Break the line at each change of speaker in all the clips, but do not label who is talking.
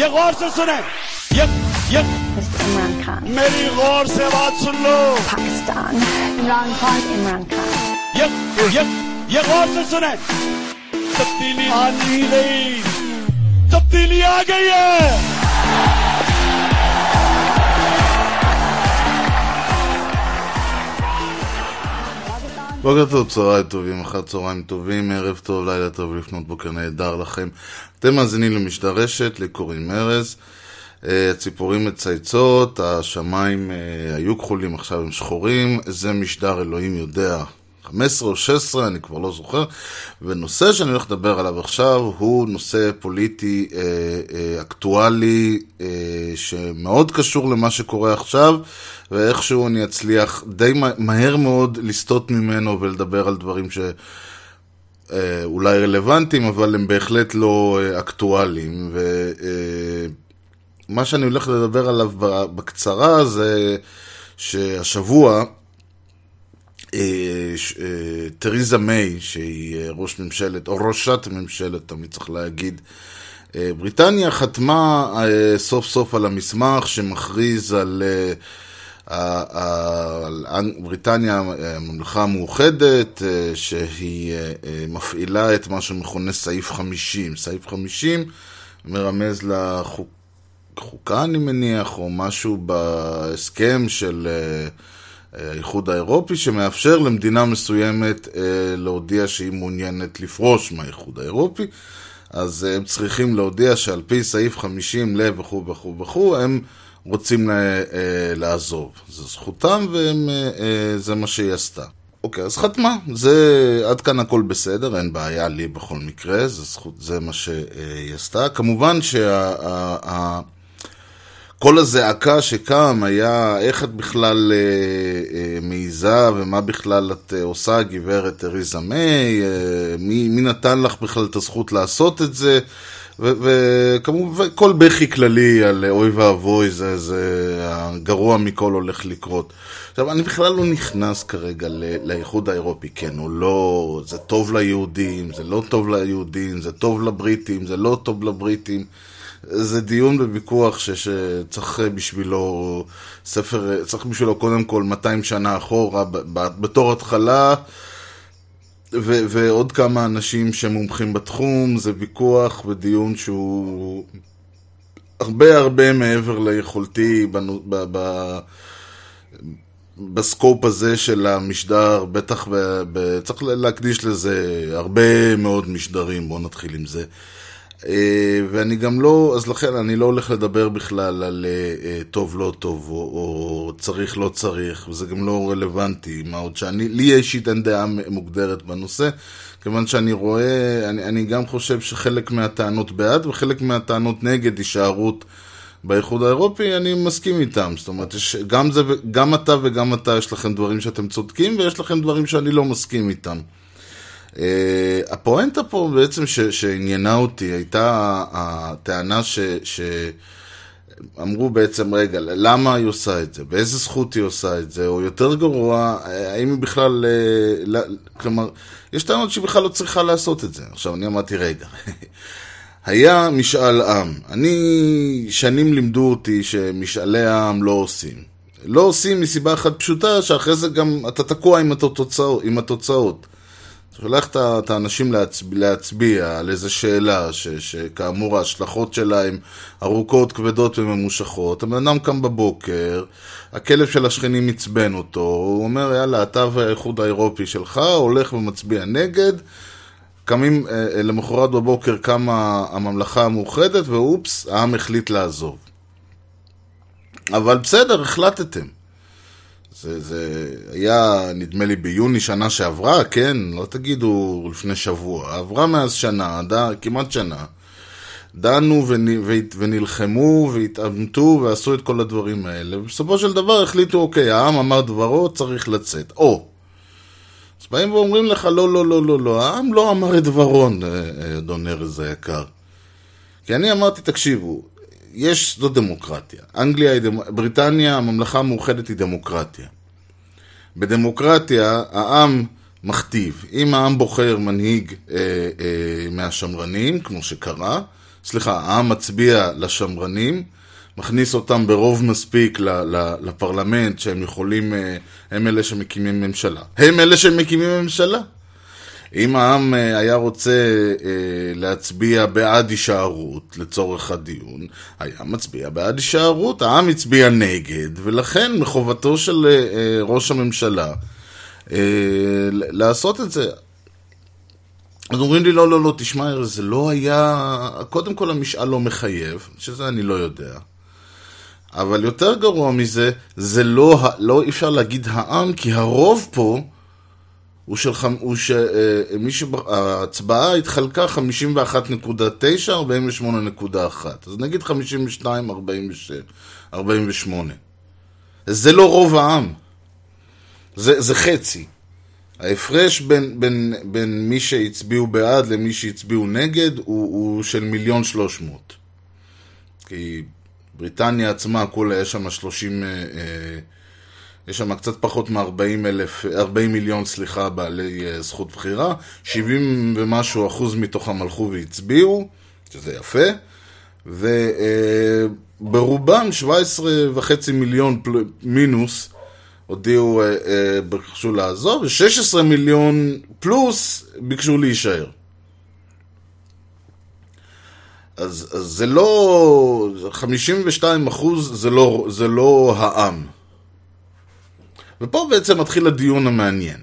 ये गौर से सुने ये ये
Mr. Imran Khan.
मेरी गौर से बात सुन लो
Pakistan. Imran Khan. Imran Khan.
ये ये ये गौर से सुने तब्दीली आनी गई तब्दीली आ गई है
בוקר טוב, צהריים טובים, אחר צהריים טובים, ערב טוב, לילה טוב, לפנות בוקר נהדר לכם. אתם מאזינים למשדר רשת, לי קוראים ארז. אה, הציפורים מצייצות, השמיים אה, היו כחולים, עכשיו הם שחורים. זה משדר אלוהים יודע. 15 או 16, אני כבר לא זוכר. ונושא שאני הולך לדבר עליו עכשיו הוא נושא פוליטי אה, אקטואלי שמאוד קשור למה שקורה עכשיו, ואיכשהו אני אצליח די מה- מהר מאוד לסטות ממנו ולדבר על דברים ש... אה, אולי רלוונטיים, אבל הם בהחלט לא אה, אקטואליים. ומה שאני הולך לדבר עליו בקצרה זה שהשבוע אה, אה, תריזה מיי, שהיא אה, ראש ממשלת, או ראשת ממשלת, תמיד צריך להגיד, אה, בריטניה חתמה אה, סוף סוף על המסמך שמכריז על אה, אנ- בריטניה, אה, הממלכה המאוחדת, אה, שהיא אה, אה, מפעילה את מה שמכונה סעיף 50. סעיף 50 מרמז לחוקה, אני מניח, או משהו בהסכם של... אה, האיחוד האירופי שמאפשר למדינה מסוימת אה, להודיע שהיא מעוניינת לפרוש מהאיחוד האירופי אז אה, הם צריכים להודיע שעל פי סעיף 50 ל וכו' וכו' וכו' הם רוצים לה, אה, לעזוב. זו זכותם וזה מה שהיא עשתה. אוקיי, אז חתמה, זה עד כאן הכל בסדר, אין בעיה לי בכל מקרה, זה, זכות, זה מה שהיא עשתה. כמובן שה... ה, ה, כל הזעקה שקם היה איך את בכלל אה, אה, מעיזה ומה בכלל את אה, עושה, גברת תריזה מיי, אה, מי, מי נתן לך בכלל את הזכות לעשות את זה, וכמובן כל בכי כללי על אוי ואבוי, זה, זה הגרוע מכל הולך לקרות. עכשיו, אני בכלל לא נכנס כרגע לאיחוד האירופי, כן או לא, זה טוב ליהודים, זה לא טוב ליהודים, זה טוב לבריטים, זה לא טוב לבריטים. זה דיון וויכוח ש- שצריך בשבילו ספר, צריך בשבילו קודם כל 200 שנה אחורה, בתור התחלה, ו- ועוד כמה אנשים שמומחים בתחום, זה ויכוח ודיון שהוא הרבה הרבה מעבר ליכולתי בנו- ב- ב- בסקופ הזה של המשדר, בטח ב- ב- צריך להקדיש לזה הרבה מאוד משדרים, בואו נתחיל עם זה. אה, ואני גם לא, אז לכן אני לא הולך לדבר בכלל על אה, אה, טוב לא טוב, או, או צריך לא צריך, וזה גם לא רלוונטי, מה עוד שאני, לי אישית אין דעה מוגדרת בנושא, כיוון שאני רואה, אני, אני גם חושב שחלק מהטענות בעד וחלק מהטענות נגד הישארות באיחוד האירופי, אני מסכים איתם, זאת אומרת, יש, גם, זה, גם אתה וגם אתה יש לכם דברים שאתם צודקים, ויש לכם דברים שאני לא מסכים איתם. Uh, הפואנטה פה בעצם ש, שעניינה אותי הייתה הטענה ש, שאמרו בעצם, רגע, למה היא עושה את זה? באיזה זכות היא עושה את זה? או יותר גרוע, האם היא בכלל... לא, כלומר, יש טענות שהיא בכלל לא צריכה לעשות את זה. עכשיו, אני אמרתי, רגע, היה משאל עם. אני, שנים לימדו אותי שמשאלי עם לא עושים. לא עושים מסיבה אחת פשוטה, שאחרי זה גם אתה תקוע עם התוצאות. עם התוצאות. שולח את האנשים להצביע, להצביע על איזו שאלה, ש, שכאמור ההשלכות שלה הן ארוכות, כבדות וממושכות. הבן אדם קם בבוקר, הכלב של השכנים עצבן אותו, הוא אומר, יאללה, אתה והאיחוד האירופי שלך, הולך ומצביע נגד. קמים אה, למחרת בבוקר קמה הממלכה המאוחדת, ואופס, העם החליט לעזוב. אבל בסדר, החלטתם. זה, זה היה, נדמה לי, ביוני שנה שעברה, כן? לא תגידו לפני שבוע. עברה מאז שנה, ד... כמעט שנה. דנו ונ... ונלחמו והתעמתו ועשו את כל הדברים האלה. ובסופו של דבר החליטו, אוקיי, העם אמר דברו, צריך לצאת. או. אז באים ואומרים לך, לא, לא, לא, לא, לא, העם לא אמר את דברו, אה, אדון ארז היקר. כי אני אמרתי, תקשיבו, יש, זו דמוקרטיה. אנגליה היא דמ... בריטניה, הממלכה המאוחדת היא דמוקרטיה. בדמוקרטיה, העם מכתיב. אם העם בוחר מנהיג אה, אה, מהשמרנים, כמו שקרה, סליחה, העם מצביע לשמרנים, מכניס אותם ברוב מספיק ל, ל, לפרלמנט שהם יכולים, אה, הם אלה שמקימים ממשלה. הם אלה שמקימים ממשלה. אם העם אה, היה רוצה אה, להצביע בעד הישארות לצורך הדיון, היה מצביע בעד הישארות, העם הצביע נגד, ולכן מחובתו של אה, ראש הממשלה לעשות את זה. אז אומרים לי, לא, לא, לא, תשמע, זה לא היה... קודם כל המשאל לא מחייב, שזה אני לא יודע. אבל יותר גרוע מזה, זה לא, לא אפשר להגיד העם, כי הרוב פה הוא של, הוא ש... אה, מי שההצבעה התחלקה 51.9, 48.1. אז נגיד 52, 48. זה לא רוב העם. זה, זה חצי. ההפרש בין, בין, בין מי שהצביעו בעד למי שהצביעו נגד הוא, הוא של מיליון שלוש מאות. כי בריטניה עצמה, כולה יש שם 30... אה, אה, יש שם קצת פחות מ-40 אלף, 40 מיליון, סליחה, בעלי uh, זכות בחירה, 70 ומשהו אחוז מתוכם הלכו והצביעו, שזה יפה, וברובם uh, 17 וחצי מיליון פל... מינוס הודיעו, uh, ביקשו לעזוב, ו-16 מיליון פלוס ביקשו להישאר. אז, אז זה לא, 52 אחוז זה לא, זה לא העם. ופה בעצם מתחיל הדיון המעניין.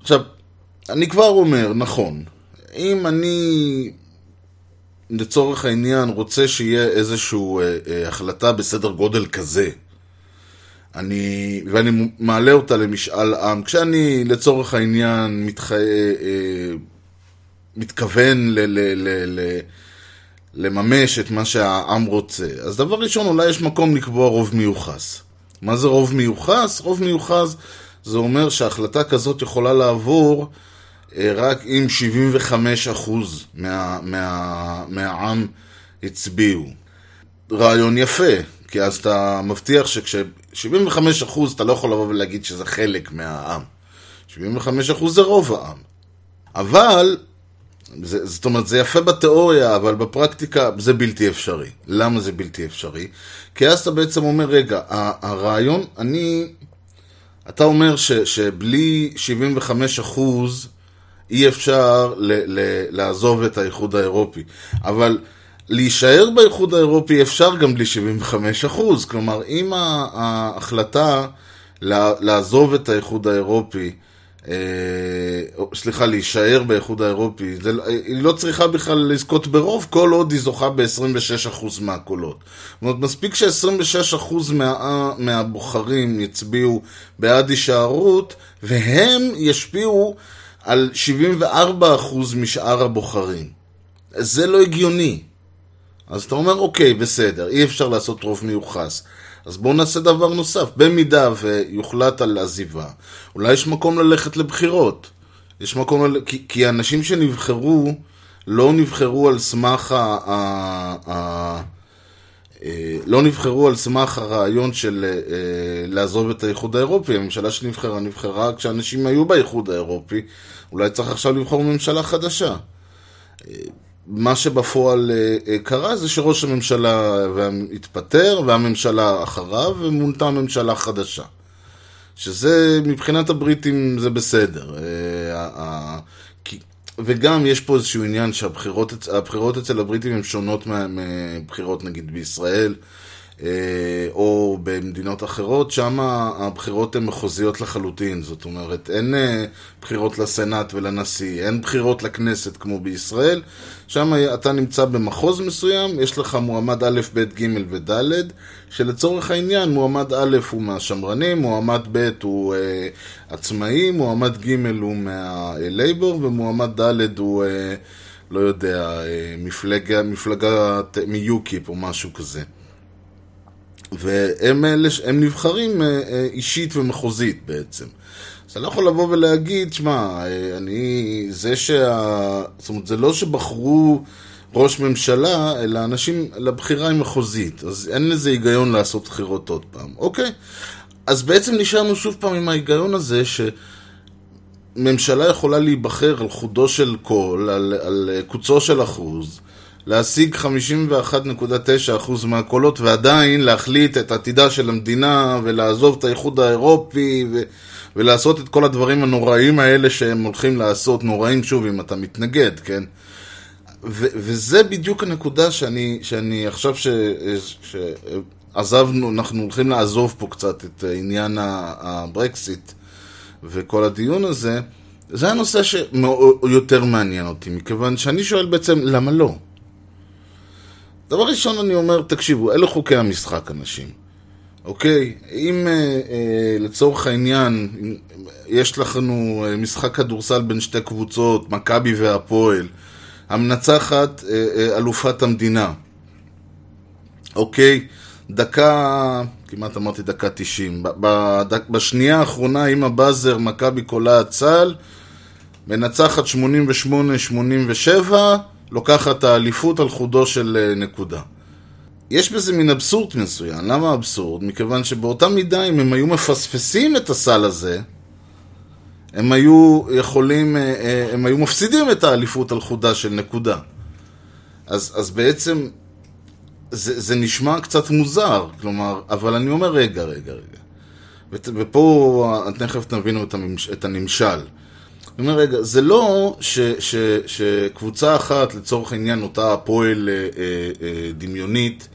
עכשיו, אני כבר אומר, נכון, אם אני לצורך העניין רוצה שיהיה איזושהי אה, אה, החלטה בסדר גודל כזה, אני, ואני מעלה אותה למשאל עם, כשאני לצורך העניין מתח... אה, אה, מתכוון ל... ל, ל, ל לממש את מה שהעם רוצה. אז דבר ראשון, אולי יש מקום לקבוע רוב מיוחס. מה זה רוב מיוחס? רוב מיוחס זה אומר שהחלטה כזאת יכולה לעבור אה, רק אם 75% מה, מה, מהעם הצביעו. רעיון יפה, כי אז אתה מבטיח שכש-75% אתה לא יכול לבוא ולהגיד שזה חלק מהעם. 75% זה רוב העם. אבל זה, זאת אומרת, זה יפה בתיאוריה, אבל בפרקטיקה זה בלתי אפשרי. למה זה בלתי אפשרי? כי אז אתה בעצם אומר, רגע, הרעיון, אני... אתה אומר ש, שבלי 75 אחוז אי אפשר ל, ל, לעזוב את האיחוד האירופי. אבל להישאר באיחוד האירופי אפשר גם בלי 75 אחוז. כלומר, אם ההחלטה לעזוב את האיחוד האירופי סליחה, להישאר באיחוד האירופי, זה, לא- היא לא צריכה בכלל לזכות ברוב, כל עוד היא זוכה ב-26% מהקולות. זאת אומרת, מספיק ש-26% מה, מהבוחרים יצביעו בעד הישארות, והם ישפיעו על 74% משאר הבוחרים. זה לא הגיוני. אז אתה אומר, אוקיי, בסדר, אי אפשר לעשות רוב מיוחס. אז בואו נעשה דבר נוסף. במידה ויוחלט על עזיבה, אולי יש מקום ללכת לבחירות. יש מקום, ל... כי, כי האנשים שנבחרו לא נבחרו על סמך ה... ה... ה... אה, לא נבחרו על סמך הרעיון של אה, לעזוב את האיחוד האירופי. הממשלה שנבחרה נבחרה כשאנשים היו באיחוד האירופי. אולי צריך עכשיו לבחור ממשלה חדשה. מה שבפועל אה, אה, קרה זה שראש הממשלה התפטר והממשלה אחריו ומונתה ממשלה חדשה. שזה, מבחינת הבריטים זה בסדר. אה, וגם יש פה איזשהו עניין שהבחירות אצל הבריטים הן שונות מבחירות נגיד בישראל. אה, או במדינות אחרות, שם הבחירות הן מחוזיות לחלוטין. זאת אומרת, אין אה, בחירות לסנאט ולנשיא, אין בחירות לכנסת כמו בישראל. שם אתה נמצא במחוז מסוים, יש לך מועמד א', ב', ג' וד', שלצורך העניין מועמד א' הוא מהשמרנים, מועמד ב' הוא אה, עצמאי, מועמד ג' הוא מהלייבור, ומועמד ד' הוא... אה, לא יודע, אה, מפלגה, מפלגה מיוקיפ או משהו כזה. והם אלה, הם נבחרים אה, אה, אישית ומחוזית בעצם. אז אתה לא יכול לבוא ולהגיד, שמע, אה, אני, זה שה... זאת אומרת, זה לא שבחרו ראש ממשלה, אלא אנשים, לבחירה היא מחוזית. אז אין לזה היגיון לעשות בחירות עוד פעם. אוקיי? אז בעצם נשארנו שוב פעם עם ההיגיון הזה, ש... ממשלה יכולה להיבחר על חודו של קול, על, על קוצו של אחוז, להשיג 51.9% מהקולות ועדיין להחליט את עתידה של המדינה ולעזוב את האיחוד האירופי ו, ולעשות את כל הדברים הנוראים האלה שהם הולכים לעשות, נוראים שוב אם אתה מתנגד, כן? ו- וזה בדיוק הנקודה שאני, שאני עכשיו ש... שעזבנו, אנחנו הולכים לעזוב פה קצת את עניין הברקסיט וכל הדיון הזה, זה הנושא שיותר מעניין אותי, מכיוון שאני שואל בעצם, למה לא? דבר ראשון אני אומר, תקשיבו, אלה חוקי המשחק, אנשים. אוקיי? אם אה, אה, לצורך העניין, יש לנו אה, משחק כדורסל בין שתי קבוצות, מכבי והפועל, המנצחת אה, אה, אלופת המדינה. אוקיי? דקה, כמעט אמרתי דקה 90. בדק, בשנייה האחרונה עם הבאזר מכבי קולעת צה"ל, מנצחת 88-87, לוקחת האליפות על חודו של אה, נקודה. יש בזה מין אבסורד מסוים. למה אבסורד? מכיוון שבאותה מידה, אם הם היו מפספסים את הסל הזה, הם היו יכולים, אה, אה, הם היו מפסידים את האליפות על חודה של נקודה. אז, אז בעצם זה, זה נשמע קצת מוזר, כלומר, אבל אני אומר, רגע, רגע, רגע. ופה תכף תבינו את, הממש, את הנמשל. אני אומר, רגע, זה לא ש, ש, שקבוצה אחת, לצורך העניין, אותה הפועל אה, אה, דמיונית,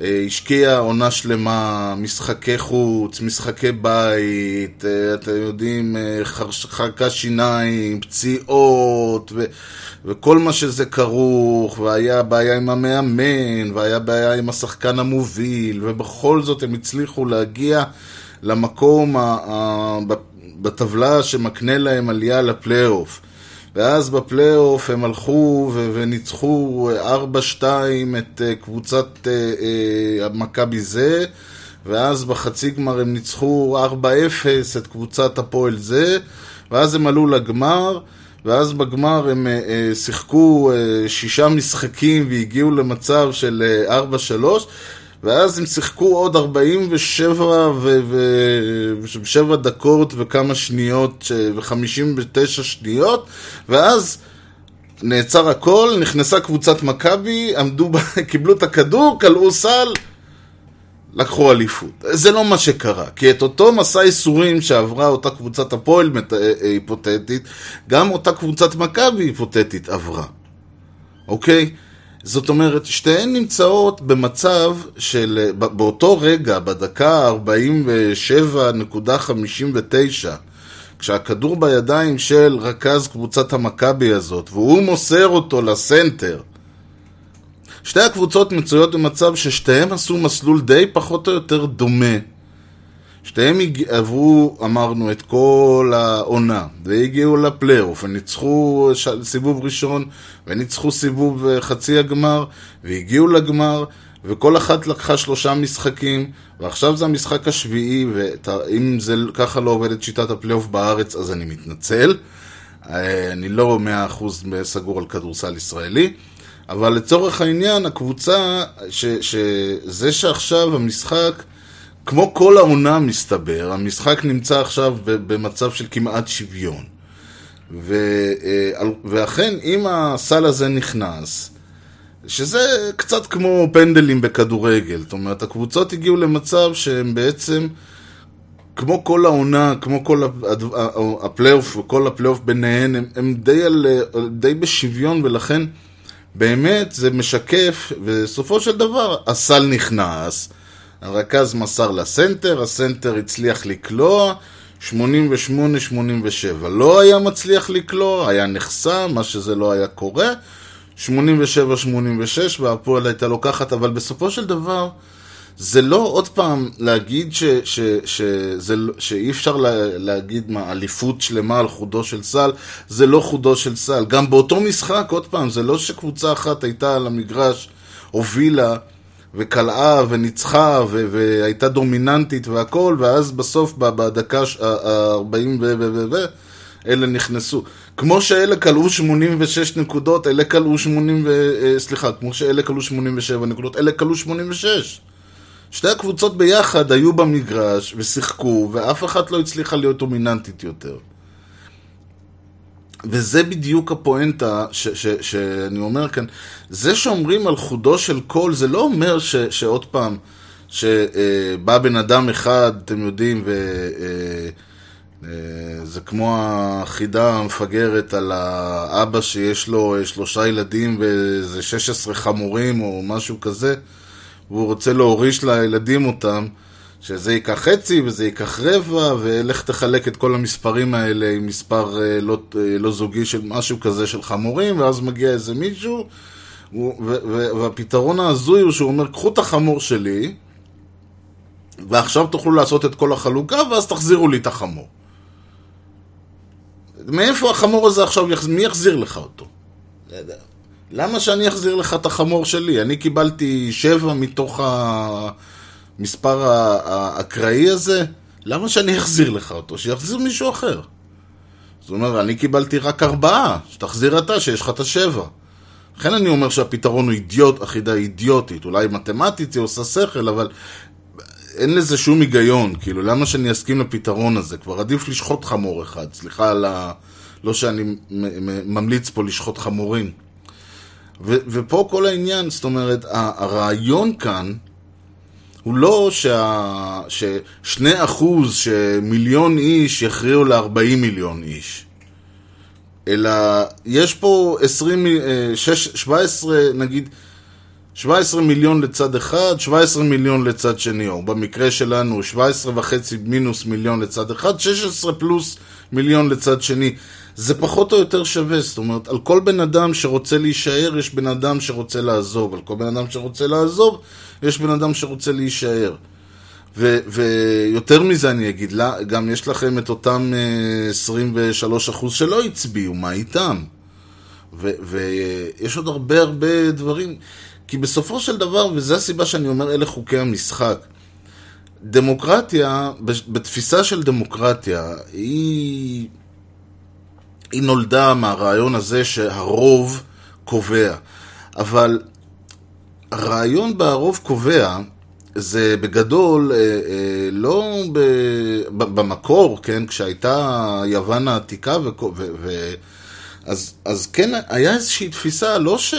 אה, השקיע עונה שלמה, משחקי חוץ, משחקי בית, אה, אתם יודעים, אה, חרקה שיניים, פציעות, ו, וכל מה שזה כרוך, והיה בעיה עם המאמן, והיה בעיה עם השחקן המוביל, ובכל זאת הם הצליחו להגיע למקום ה, ה, בטבלה שמקנה להם עלייה לפלייאוף. ואז בפלייאוף הם הלכו וניצחו 4-2 את אה, קבוצת אה, אה, מכבי זה, ואז בחצי גמר הם ניצחו 4-0 את קבוצת הפועל זה, ואז הם עלו לגמר, ואז בגמר הם שיחקו שישה משחקים והגיעו למצב של 4-3, ואז הם שיחקו עוד 47 ו... דקות וכמה שניות ו-59 שניות ואז נעצר הכל, נכנסה קבוצת מכבי, עמדו, קיבלו את הכדור, כלאו סל, לקחו אליפות. זה לא מה שקרה, כי את אותו מסע ייסורים שעברה אותה קבוצת הפועל אה, אה, היפותטית, גם אותה קבוצת מכבי היפותטית עברה, אוקיי? זאת אומרת, שתיהן נמצאות במצב של, באותו רגע, בדקה 47.59, כשהכדור בידיים של רכז קבוצת המכבי הזאת, והוא מוסר אותו לסנטר, שתי הקבוצות מצויות במצב ששתיהן עשו מסלול די פחות או יותר דומה. שתיהם עברו, אמרנו, את כל העונה, והגיעו לפלייאוף, וניצחו סיבוב ראשון, וניצחו סיבוב אה, חצי הגמר, והגיעו לגמר, וכל אחת לקחה שלושה משחקים, ועכשיו זה המשחק השביעי, ואם זה ככה לא עובדת שיטת הפלייאוף בארץ, אז אני מתנצל. אה, אני לא מאה אחוז סגור על כדורסל ישראלי. אבל לצורך העניין, הקבוצה, שזה שעכשיו המשחק כמו כל העונה מסתבר, המשחק נמצא עכשיו במצב של כמעט שוויון. ו, אה, ואכן, אם הסל הזה נכנס, שזה קצת כמו פנדלים בכדורגל, זאת אומרת, הקבוצות הגיעו למצב שהם בעצם, כמו כל העונה, כמו כל הפלייאוף וכל הפלייאוף ביניהן, הם, הם די, על, די בשוויון, ולכן באמת זה משקף, ובסופו של דבר הסל נכנס. הרכז מסר לסנטר, הסנטר הצליח לקלוע, 88-87. לא היה מצליח לקלוע, היה נחסם, מה שזה לא היה קורה. 87-86 והפועל הייתה לוקחת, אבל בסופו של דבר זה לא עוד פעם להגיד ש, ש, ש, זה, לא, שאי אפשר לה, להגיד מה, אליפות שלמה על חודו של סל, זה לא חודו של סל. גם באותו משחק, עוד פעם, זה לא שקבוצה אחת הייתה על המגרש, הובילה וקלעה וניצחה ו- והייתה דומיננטית והכל, ואז בסוף בדקה ה-40 ו... ו... ו... אלה נכנסו. כמו שאלה כלאו 86 נקודות, אלה כלאו 80 ו... אה, סליחה, כמו שאלה כלאו 87 נקודות, אלה כלאו 86. שתי הקבוצות ביחד היו במגרש ושיחקו, ואף אחת לא הצליחה להיות דומיננטית יותר. וזה בדיוק הפואנטה ש- ש- שאני אומר כאן. זה שאומרים על חודו של קול, זה לא אומר ש- שעוד פעם, שבא בן אדם אחד, אתם יודעים, ו... אה, אה, זה כמו החידה המפגרת על האבא שיש לו אה, שלושה ילדים ואיזה 16 חמורים או משהו כזה, והוא רוצה להוריש לילדים אותם, שזה ייקח חצי וזה ייקח רבע, ולך תחלק את כל המספרים האלה עם מספר אה, לא, אה, לא זוגי של משהו כזה של חמורים, ואז מגיע איזה מישהו, והפתרון ההזוי הוא שהוא אומר, קחו את החמור שלי, ועכשיו תוכלו לעשות את כל החלוקה, ואז תחזירו לי את החמור. מאיפה החמור הזה עכשיו, יחז... מי יחזיר לך אותו? למה שאני אחזיר לך את החמור שלי? אני קיבלתי שבע מתוך המספר האקראי הזה, למה שאני אחזיר לך אותו? שיחזיר מישהו אחר. זאת אומרת, אני קיבלתי רק ארבעה, שתחזיר אתה, שיש לך את השבע. לכן אני אומר שהפתרון הוא אידיוט, אחידה אידיוטית. אולי מתמטית היא עושה שכל, אבל אין לזה שום היגיון, כאילו, למה שאני אסכים לפתרון הזה? כבר עדיף לשחוט חמור אחד, סליחה על ה... לא שאני ממליץ פה לשחוט חמורים. ו- ופה כל העניין, זאת אומרת, הרעיון כאן הוא לא שה... ששני אחוז שמיליון איש יכריעו ל-40 מיליון איש. אלא יש פה 20, 6, 17, נגיד, 17 מיליון לצד אחד, 17 מיליון לצד שני, או במקרה שלנו 17 וחצי מינוס מיליון לצד אחד, 16 פלוס מיליון לצד שני. זה פחות או יותר שווה, זאת אומרת, על כל בן אדם שרוצה להישאר, יש בן אדם שרוצה לעזוב, על כל בן אדם שרוצה לעזוב, יש בן אדם שרוצה להישאר. ו- ויותר מזה אני אגיד, לה, גם יש לכם את אותם 23% שלא הצביעו, מה איתם? ויש עוד הרבה הרבה דברים. כי בסופו של דבר, וזו הסיבה שאני אומר, אלה חוקי המשחק. דמוקרטיה, בתפיסה של דמוקרטיה, היא, היא נולדה מהרעיון הזה שהרוב קובע. אבל הרעיון בהרוב קובע, זה בגדול אה, אה, לא במקור, כן, כשהייתה יוון העתיקה, ו, ו, ו, אז, אז כן, היה איזושהי תפיסה, לא ש...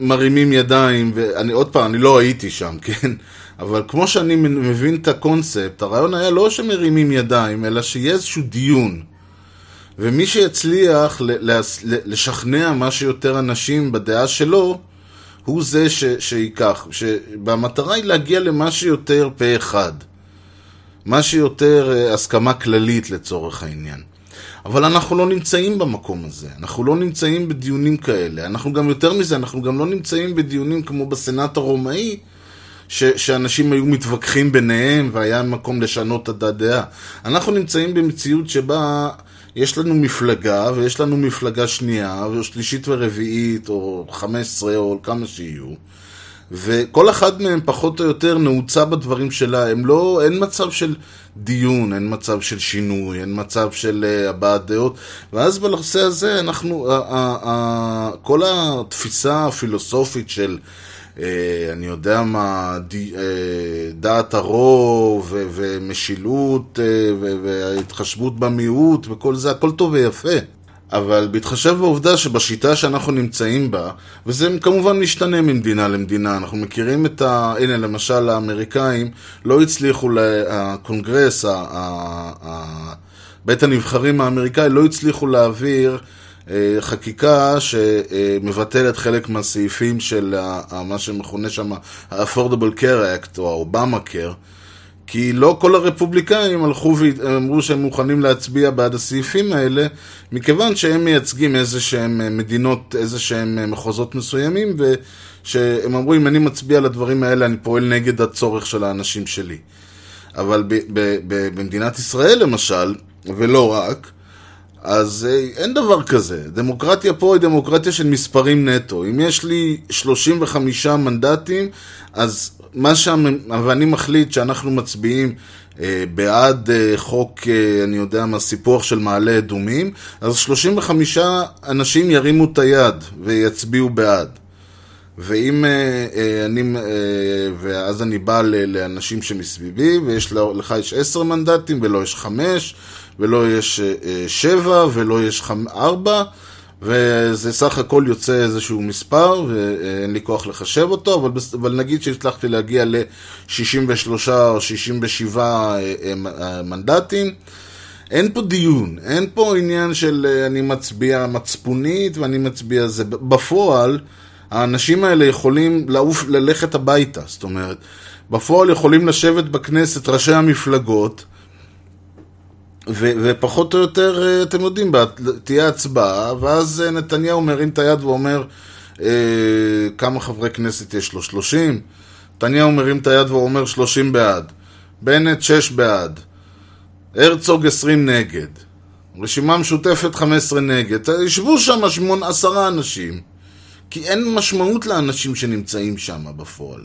מרימים ידיים, ואני עוד פעם, אני לא הייתי שם, כן? אבל כמו שאני מבין את הקונספט, הרעיון היה לא שמרימים ידיים, אלא שיהיה איזשהו דיון. ומי שיצליח לשכנע מה שיותר אנשים בדעה שלו, הוא זה ש, שיקח. והמטרה היא להגיע למה שיותר פה אחד. מה שיותר אה, הסכמה כללית לצורך העניין. אבל אנחנו לא נמצאים במקום הזה, אנחנו לא נמצאים בדיונים כאלה. אנחנו גם יותר מזה, אנחנו גם לא נמצאים בדיונים כמו בסנאט הרומאי, ש- שאנשים היו מתווכחים ביניהם והיה מקום לשנות את הדעה. אנחנו נמצאים במציאות שבה יש לנו מפלגה, ויש לנו מפלגה שנייה, או שלישית ורביעית, או חמש עשרה, או כמה שיהיו. וכל אחד מהם פחות או יותר נעוצה בדברים שלה, הם לא, אין מצב של דיון, אין מצב של שינוי, אין מצב של uh, הבעת דעות, ואז בנושא הזה אנחנו, uh, uh, uh, כל התפיסה הפילוסופית של, אני יודע מה, ד, uh, דעת הרוב, ומשילות, ו, וההתחשבות במיעוט, וכל זה, הכל טוב ויפה. אבל בהתחשב בעובדה שבשיטה שאנחנו נמצאים בה, וזה כמובן משתנה ממדינה למדינה, אנחנו מכירים את ה... הנה למשל האמריקאים לא הצליחו, הקונגרס, ה... ה... בית הנבחרים האמריקאי לא הצליחו להעביר אה, חקיקה שמבטלת חלק מהסעיפים של מה שמכונה שם ה-Affordable Care Act או ה-Obama Care כי לא כל הרפובליקאים הלכו ואמרו שהם מוכנים להצביע בעד הסעיפים האלה, מכיוון שהם מייצגים איזה שהם מדינות, איזה שהם מחוזות מסוימים, ושהם אמרו, אם אני מצביע על הדברים האלה, אני פועל נגד הצורך של האנשים שלי. אבל ב- ב- ב- במדינת ישראל למשל, ולא רק, אז אה, אין דבר כזה. דמוקרטיה פה היא דמוקרטיה של מספרים נטו. אם יש לי 35 מנדטים, אז מה שם, ואני מחליט שאנחנו מצביעים אה, בעד אה, חוק, אה, אני יודע מה, סיפוח של מעלה אדומים, אז 35 אנשים ירימו את היד ויצביעו בעד. ואם אה, אה, אני, אה, ואז אני בא ל- לאנשים שמסביבי, ויש לך יש עשר מנדטים, ולא יש חמש, ולא יש אה, שבע, ולא יש ארבע, וזה סך הכל יוצא איזשהו מספר, ואין לי כוח לחשב אותו, אבל, אבל נגיד שהצלחתי להגיע ל-63 או 67 אה, אה, מנדטים. אין פה דיון, אין פה עניין של אני מצביע מצפונית ואני מצביע זה. בפועל, האנשים האלה יכולים לעוף, ללכת הביתה. זאת אומרת, בפועל יכולים לשבת בכנסת ראשי המפלגות, ו- ופחות או יותר, אה, אתם יודעים, תהיה הצבעה, ואז אה, נתניהו מרים את היד ואומר, אה, כמה חברי כנסת יש לו? 30? נתניהו מרים את היד ואומר 30 בעד. בנט 6 בעד. הרצוג 20 נגד. רשימה משותפת 15 נגד. ישבו שם שמון, עשרה אנשים. כי אין משמעות לאנשים שנמצאים שם בפועל.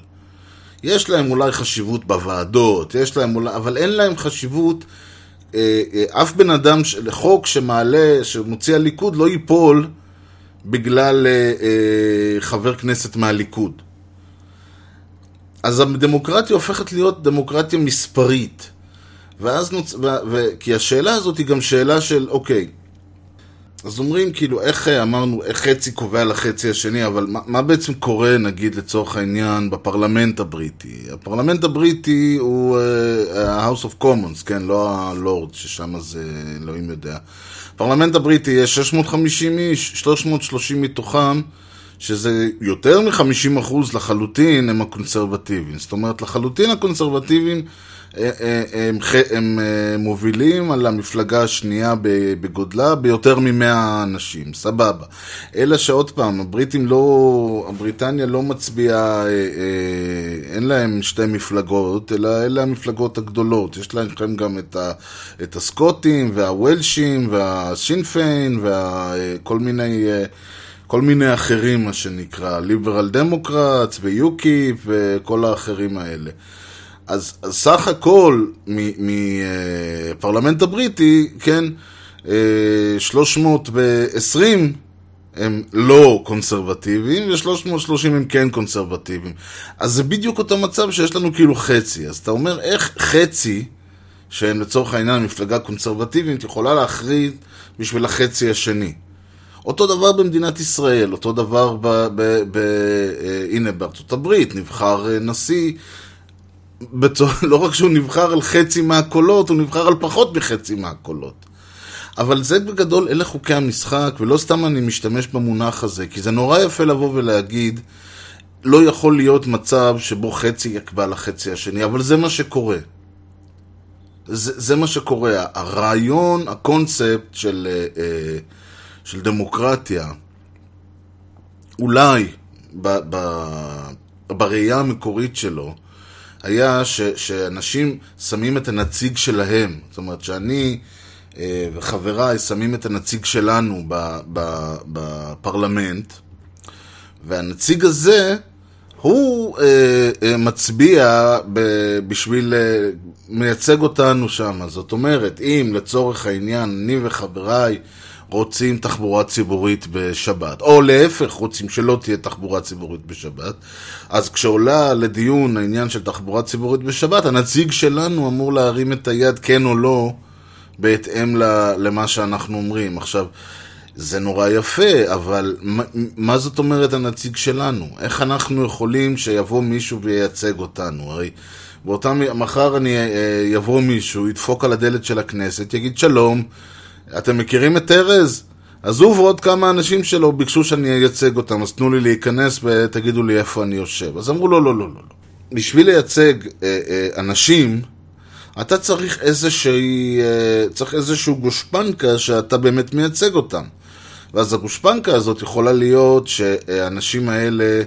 יש להם אולי חשיבות בוועדות, יש להם אולי, אבל אין להם חשיבות, אף בן אדם, חוק שמעלה, שמוציא הליכוד לא ייפול בגלל אה, אה, חבר כנסת מהליכוד. אז הדמוקרטיה הופכת להיות דמוקרטיה מספרית. ואז נוצ... ו... ו... כי השאלה הזאת היא גם שאלה של, אוקיי, אז אומרים כאילו, איך אה, אמרנו, איך חצי קובע לחצי השני, אבל מה, מה בעצם קורה, נגיד, לצורך העניין, בפרלמנט הבריטי? הפרלמנט הבריטי הוא uh, ה-House of Commons, כן, לא הלורד, ששם זה אלוהים יודע. בפרלמנט הבריטי יש 650 איש, 330 מתוכם, שזה יותר מ-50% לחלוטין הם הקונסרבטיבים. זאת אומרת, לחלוטין הקונסרבטיבים אה, אה, הם, ח- הם אה, מובילים על המפלגה השנייה בגודלה ביותר מ-100 אנשים, סבבה. אלא שעוד פעם, הבריטים לא, הבריטניה לא מצביעה, אה, אה, אין להם שתי מפלגות, אלא אלה המפלגות הגדולות. יש להם גם את, ה, את הסקוטים והוולשים והשינפיין וכל מיני... אה, כל מיני אחרים, מה שנקרא, ליברל דמוקרטס ויוקיפ וכל האחרים האלה. אז, אז סך הכל מפרלמנט הבריטי, כן, אה, 320 הם לא קונסרבטיביים, ו-330 הם כן קונסרבטיביים. אז זה בדיוק אותו מצב שיש לנו כאילו חצי. אז אתה אומר, איך חצי, שהם לצורך העניין מפלגה קונסרבטיבית, יכולה להכריז בשביל החצי השני? אותו דבר במדינת ישראל, אותו דבר ב... ב, ב אה, הנה, בארצות הברית נבחר אה, נשיא, בצור, לא רק שהוא נבחר על חצי מהקולות, הוא נבחר על פחות מחצי מהקולות. אבל זה בגדול, אלה חוקי המשחק, ולא סתם אני משתמש במונח הזה, כי זה נורא יפה לבוא ולהגיד, לא יכול להיות מצב שבו חצי יקבע לחצי השני, אבל זה מה שקורה. זה, זה מה שקורה. הרעיון, הקונספט של, אה, אה, של דמוקרטיה, אולי ב, ב, בראייה המקורית שלו, היה ש, שאנשים שמים את הנציג שלהם. זאת אומרת, שאני אה, וחבריי שמים את הנציג שלנו ב, ב, בפרלמנט, והנציג הזה, הוא אה, אה, מצביע ב, בשביל, אה, מייצג אותנו שם. זאת אומרת, אם לצורך העניין אני וחבריי רוצים תחבורה ציבורית בשבת, או להפך, רוצים שלא תהיה תחבורה ציבורית בשבת, אז כשעולה לדיון העניין של תחבורה ציבורית בשבת, הנציג שלנו אמור להרים את היד כן או לא, בהתאם למה שאנחנו אומרים. עכשיו, זה נורא יפה, אבל מה, מה זאת אומרת הנציג שלנו? איך אנחנו יכולים שיבוא מישהו וייצג אותנו? הרי באותם, מחר אני אה, יבוא מישהו, ידפוק על הדלת של הכנסת, יגיד שלום, אתם מכירים את ארז? אז הוא ועוד כמה אנשים שלו ביקשו שאני אייצג אותם, אז תנו לי להיכנס ותגידו לי איפה אני יושב. אז אמרו לא, לא, לא, לא. לא. בשביל לייצג אה, אה, אנשים, אתה צריך איזושהי, אה, צריך איזשהו גושפנקה שאתה באמת מייצג אותם. ואז הגושפנקה הזאת יכולה להיות שהאנשים האלה, אה,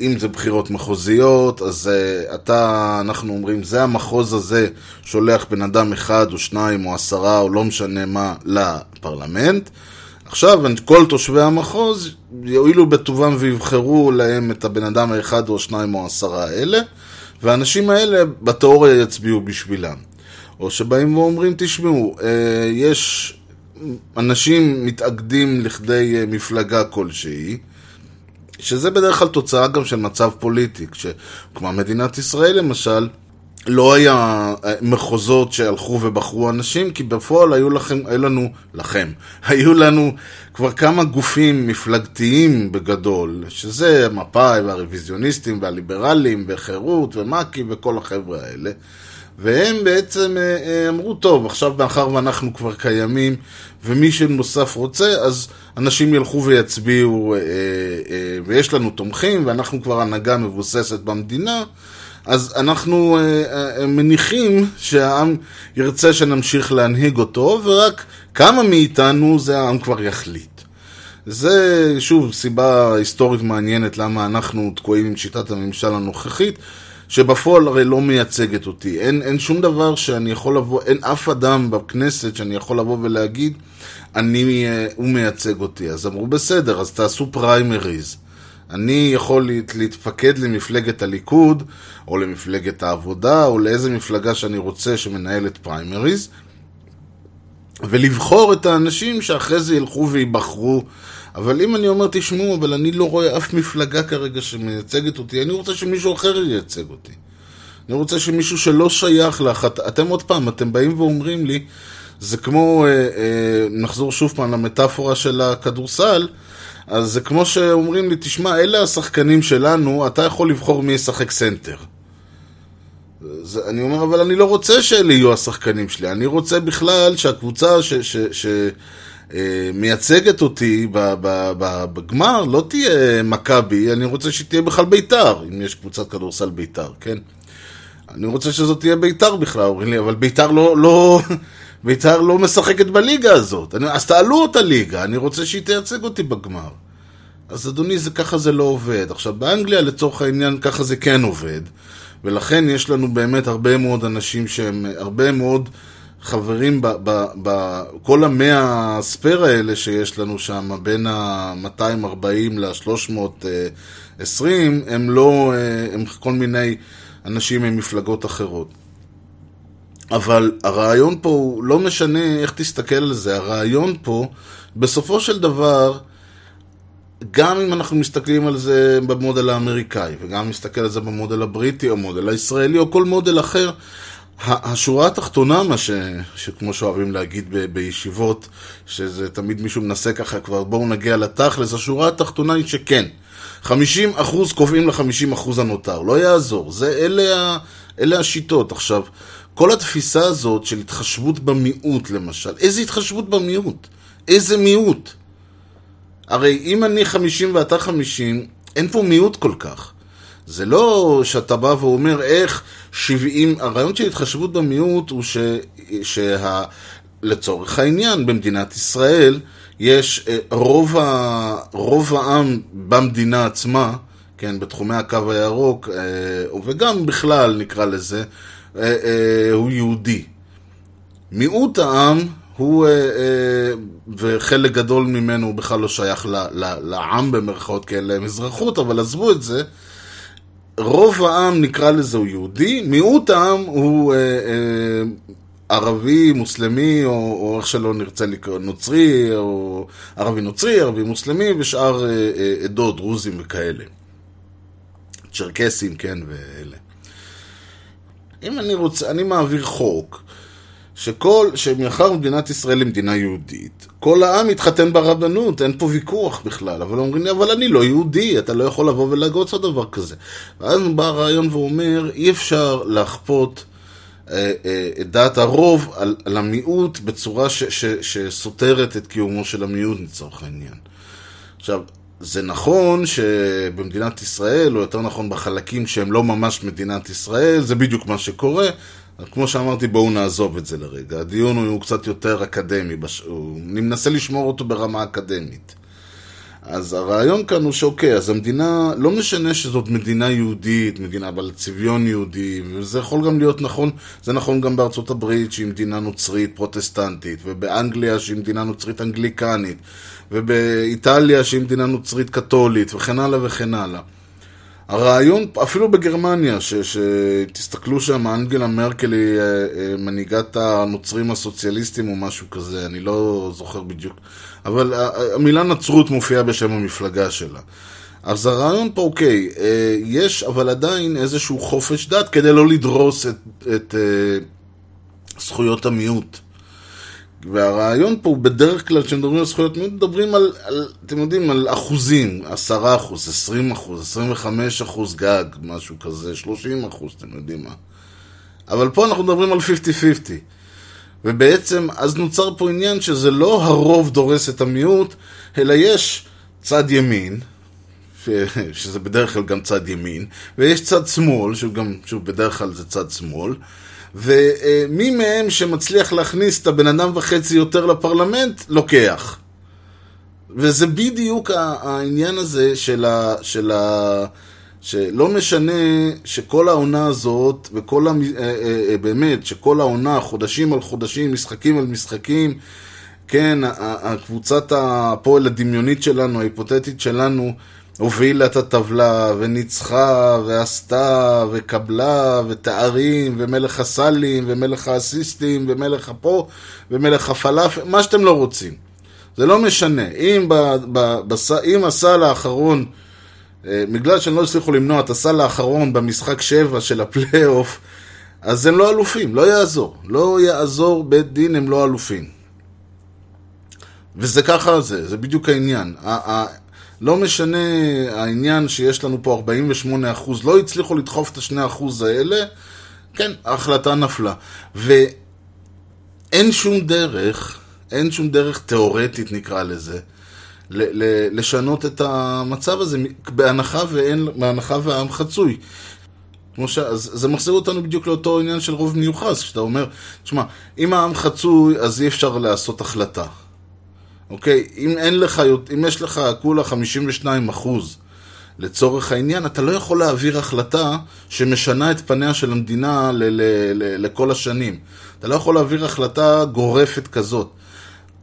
אם זה בחירות מחוזיות, אז אה, אתה, אנחנו אומרים, זה המחוז הזה שולח בן אדם אחד או שניים או עשרה או לא משנה מה לפרלמנט. עכשיו כל תושבי המחוז יואילו בטובם ויבחרו להם את הבן אדם האחד או שניים או עשרה האלה, והאנשים האלה בתיאוריה יצביעו בשבילם. או שבאים ואומרים, תשמעו, אה, יש אנשים מתאגדים לכדי אה, מפלגה כלשהי, שזה בדרך כלל תוצאה גם של מצב פוליטי, כשכמו מדינת ישראל למשל, לא היה אה, מחוזות שהלכו ובחרו אנשים, כי בפועל היו לכם, היו לנו, לכם, היו לנו כבר כמה גופים מפלגתיים בגדול, שזה מפא"י והרוויזיוניסטים והליברלים וחירות ומק"י וכל החבר'ה האלה. והם בעצם אה, אה, אמרו, טוב, עכשיו מאחר ואנחנו כבר קיימים ומי שנוסף רוצה, אז אנשים ילכו ויצביעו, ויש לנו תומכים ואנחנו כבר הנהגה מבוססת במדינה, אז אנחנו מניחים שהעם ירצה שנמשיך להנהיג אותו, ורק כמה מאיתנו זה העם כבר יחליט. זה, שוב, סיבה היסטורית מעניינת למה אנחנו תקועים עם שיטת הממשל הנוכחית, שבפועל הרי לא מייצגת אותי. אין, אין שום דבר שאני יכול לבוא, אין אף אדם בכנסת שאני יכול לבוא ולהגיד, אני, uh, הוא מייצג אותי. אז אמרו, בסדר, אז תעשו פריימריז. אני יכול להתפקד למפלגת הליכוד, או למפלגת העבודה, או לאיזה מפלגה שאני רוצה שמנהלת פריימריז, ולבחור את האנשים שאחרי זה ילכו וייבחרו. אבל אם אני אומר, תשמעו, אבל אני לא רואה אף מפלגה כרגע שמייצגת אותי, אני רוצה שמישהו אחר ייצג אותי. אני רוצה שמישהו שלא שייך לאחת... אתם עוד פעם, אתם באים ואומרים לי, זה כמו, אה, אה, נחזור שוב פעם למטאפורה של הכדורסל, אז זה כמו שאומרים לי, תשמע, אלה השחקנים שלנו, אתה יכול לבחור מי ישחק סנטר. זה, אני אומר, אבל אני לא רוצה שאלה יהיו השחקנים שלי, אני רוצה בכלל שהקבוצה שמייצגת אה, אותי בגמר לא תהיה מכבי, אני רוצה שהיא תהיה בכלל ביתר, אם יש קבוצת כדורסל ביתר, כן? אני רוצה שזאת תהיה ביתר בכלל, אומרים לי, אבל ביתר לא, לא, בית"ר לא משחקת בליגה הזאת. אני, אז תעלו אותה ליגה, אני רוצה שהיא תייצג אותי בגמר. אז אדוני, זה, ככה זה לא עובד. עכשיו, באנגליה לצורך העניין ככה זה כן עובד, ולכן יש לנו באמת הרבה מאוד אנשים שהם, הרבה מאוד חברים בכל המאה הספייר האלה שיש לנו שם, בין ה-240 ל-320, הם לא, אה, הם כל מיני אנשים ממפלגות אחרות. אבל הרעיון פה הוא לא משנה איך תסתכל על זה, הרעיון פה, בסופו של דבר, גם אם אנחנו מסתכלים על זה במודל האמריקאי, וגם אם נסתכל על זה במודל הבריטי, או מודל הישראלי, או כל מודל אחר, השורה התחתונה, מה ש... שכמו שאוהבים להגיד ב... בישיבות, שזה תמיד מישהו מנסה ככה, כבר בואו נגיע לתכלס, השורה התחתונה היא שכן, 50% קובעים ל-50% הנותר, לא יעזור, זה, אלה, ה... אלה השיטות. עכשיו, כל התפיסה הזאת של התחשבות במיעוט, למשל, איזה התחשבות במיעוט? איזה מיעוט? הרי אם אני 50 ואתה 50, אין פה מיעוט כל כך. זה לא שאתה בא ואומר איך 70... הרעיון של התחשבות במיעוט הוא ש... שה... לצורך העניין, במדינת ישראל יש אה, רוב, ה... רוב העם במדינה עצמה, כן, בתחומי הקו הירוק, אה, וגם בכלל נקרא לזה, אה, הוא יהודי. מיעוט העם הוא, וחלק גדול ממנו בכלל לא שייך לעם במרכאות, כי אין אזרחות, אבל עזבו את זה. רוב העם נקרא לזה הוא יהודי, מיעוט העם הוא ערבי, מוסלמי, או, או איך שלא נרצה לקרוא, נוצרי, או ערבי נוצרי, ערבי מוסלמי, ושאר עדות, דרוזים וכאלה. צ'רקסים, כן, ואלה. אם אני רוצה, אני מעביר חוק שכל, שמאחר מדינת ישראל היא מדינה יהודית, כל העם יתחתן ברבנות, אין פה ויכוח בכלל, אבל אומרים לי, אבל אני לא יהודי, אתה לא יכול לבוא ולהגות על דבר כזה. ואז בא הרעיון ואומר, אי אפשר לכפות אה, אה, את דעת הרוב על, על המיעוט בצורה ש, ש, שסותרת את קיומו של המיעוט לצורך העניין. עכשיו, זה נכון שבמדינת ישראל, או יותר נכון בחלקים שהם לא ממש מדינת ישראל, זה בדיוק מה שקורה. כמו שאמרתי, בואו נעזוב את זה לרגע. הדיון הוא קצת יותר אקדמי, אני מנסה לשמור אותו ברמה אקדמית. אז הרעיון כאן הוא שאוקיי, אז המדינה, לא משנה שזאת מדינה יהודית, מדינה בעלת צביון יהודי, וזה יכול גם להיות נכון, זה נכון גם בארצות הברית שהיא מדינה נוצרית פרוטסטנטית, ובאנגליה שהיא מדינה נוצרית אנגליקנית, ובאיטליה שהיא מדינה נוצרית קתולית, וכן הלאה וכן הלאה. הרעיון, אפילו בגרמניה, שתסתכלו שם, אנגלה מרקל היא אה, אה, מנהיגת הנוצרים הסוציאליסטים או משהו כזה, אני לא זוכר בדיוק, אבל המילה נצרות מופיעה בשם המפלגה שלה. אז הרעיון פה, אוקיי, אה, יש אבל עדיין איזשהו חופש דת כדי לא לדרוס את, את אה, זכויות המיעוט. והרעיון פה הוא בדרך כלל, כשמדברים על זכויות מיעוט, מדברים על, על, אתם יודעים, על אחוזים, 10 אחוז, 20 אחוז, 25 אחוז גג, משהו כזה, 30 אחוז, אתם יודעים מה. אבל פה אנחנו מדברים על 50-50. ובעצם, אז נוצר פה עניין שזה לא הרוב דורס את המיעוט, אלא יש צד ימין, ש- שזה בדרך כלל גם צד ימין, ויש צד שמאל, שהוא גם, שהוא בדרך כלל זה צד שמאל, ומי מהם שמצליח להכניס את הבן אדם וחצי יותר לפרלמנט, לוקח. וזה בדיוק ה- העניין הזה של ה... של ה שלא משנה שכל העונה הזאת, וכל המ... אה, אה, אה, באמת, שכל העונה, חודשים על חודשים, משחקים על משחקים, כן, ה- ה- הקבוצת הפועל הדמיונית שלנו, ההיפותטית שלנו, הובילה את הטבלה, וניצחה, ועשתה, וקבלה, ותארים, ומלך הסלים, ומלך האסיסטים, ומלך הפה, ומלך הפלאפל, מה שאתם לא רוצים. זה לא משנה. אם, ב, ב, בס, אם הסל האחרון, אה, בגלל שהם לא הצליחו למנוע את הסל האחרון במשחק שבע של הפלייאוף, אז הם לא אלופים, לא יעזור. לא יעזור בית דין, הם לא אלופים. וזה ככה זה, זה בדיוק העניין. לא משנה העניין שיש לנו פה 48%, לא הצליחו לדחוף את ה-2% האלה, כן, ההחלטה נפלה. ואין שום דרך, אין שום דרך תיאורטית נקרא לזה, ל- ל- לשנות את המצב הזה, בהנחה ואין, בהנחה והעם חצוי. כמו ש... אז זה מחזיר אותנו בדיוק לאותו עניין של רוב מיוחס, כשאתה אומר, תשמע, אם העם חצוי, אז אי אפשר לעשות החלטה. אוקיי? אם אין לך, אם יש לך כולה 52 אחוז לצורך העניין, אתה לא יכול להעביר החלטה שמשנה את פניה של המדינה ל- ל- ל- לכל השנים. אתה לא יכול להעביר החלטה גורפת כזאת.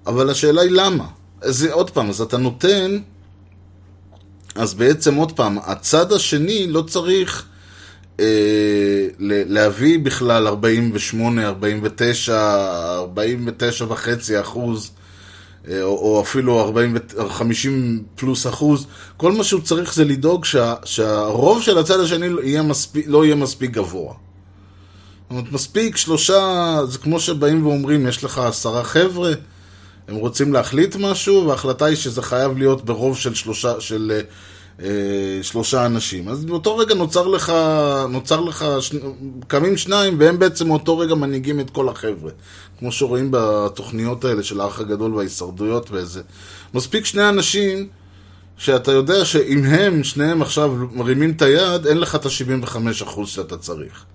אבל השאלה היא למה? אז עוד פעם, אז אתה נותן, אז בעצם עוד פעם, הצד השני לא צריך אה, להביא בכלל 48, 49, 49 וחצי אחוז, או, או אפילו 40, ו- 50 פלוס אחוז, כל מה שהוא צריך זה לדאוג שה, שהרוב של הצד השני לא יהיה מספיק, לא יהיה מספיק גבוה. זאת אומרת, מספיק שלושה, זה כמו שבאים ואומרים, יש לך עשרה חבר'ה, הם רוצים להחליט משהו, וההחלטה היא שזה חייב להיות ברוב של שלושה, של, אה, אה, שלושה אנשים. אז באותו רגע נוצר לך, נוצר לך, ש... קמים שניים, והם בעצם מאותו רגע מנהיגים את כל החבר'ה. כמו שרואים בתוכניות האלה של האח הגדול וההישרדויות ואיזה. מספיק שני אנשים שאתה יודע שאם הם, שניהם עכשיו מרימים את היד, אין לך את ה-75% שאתה צריך.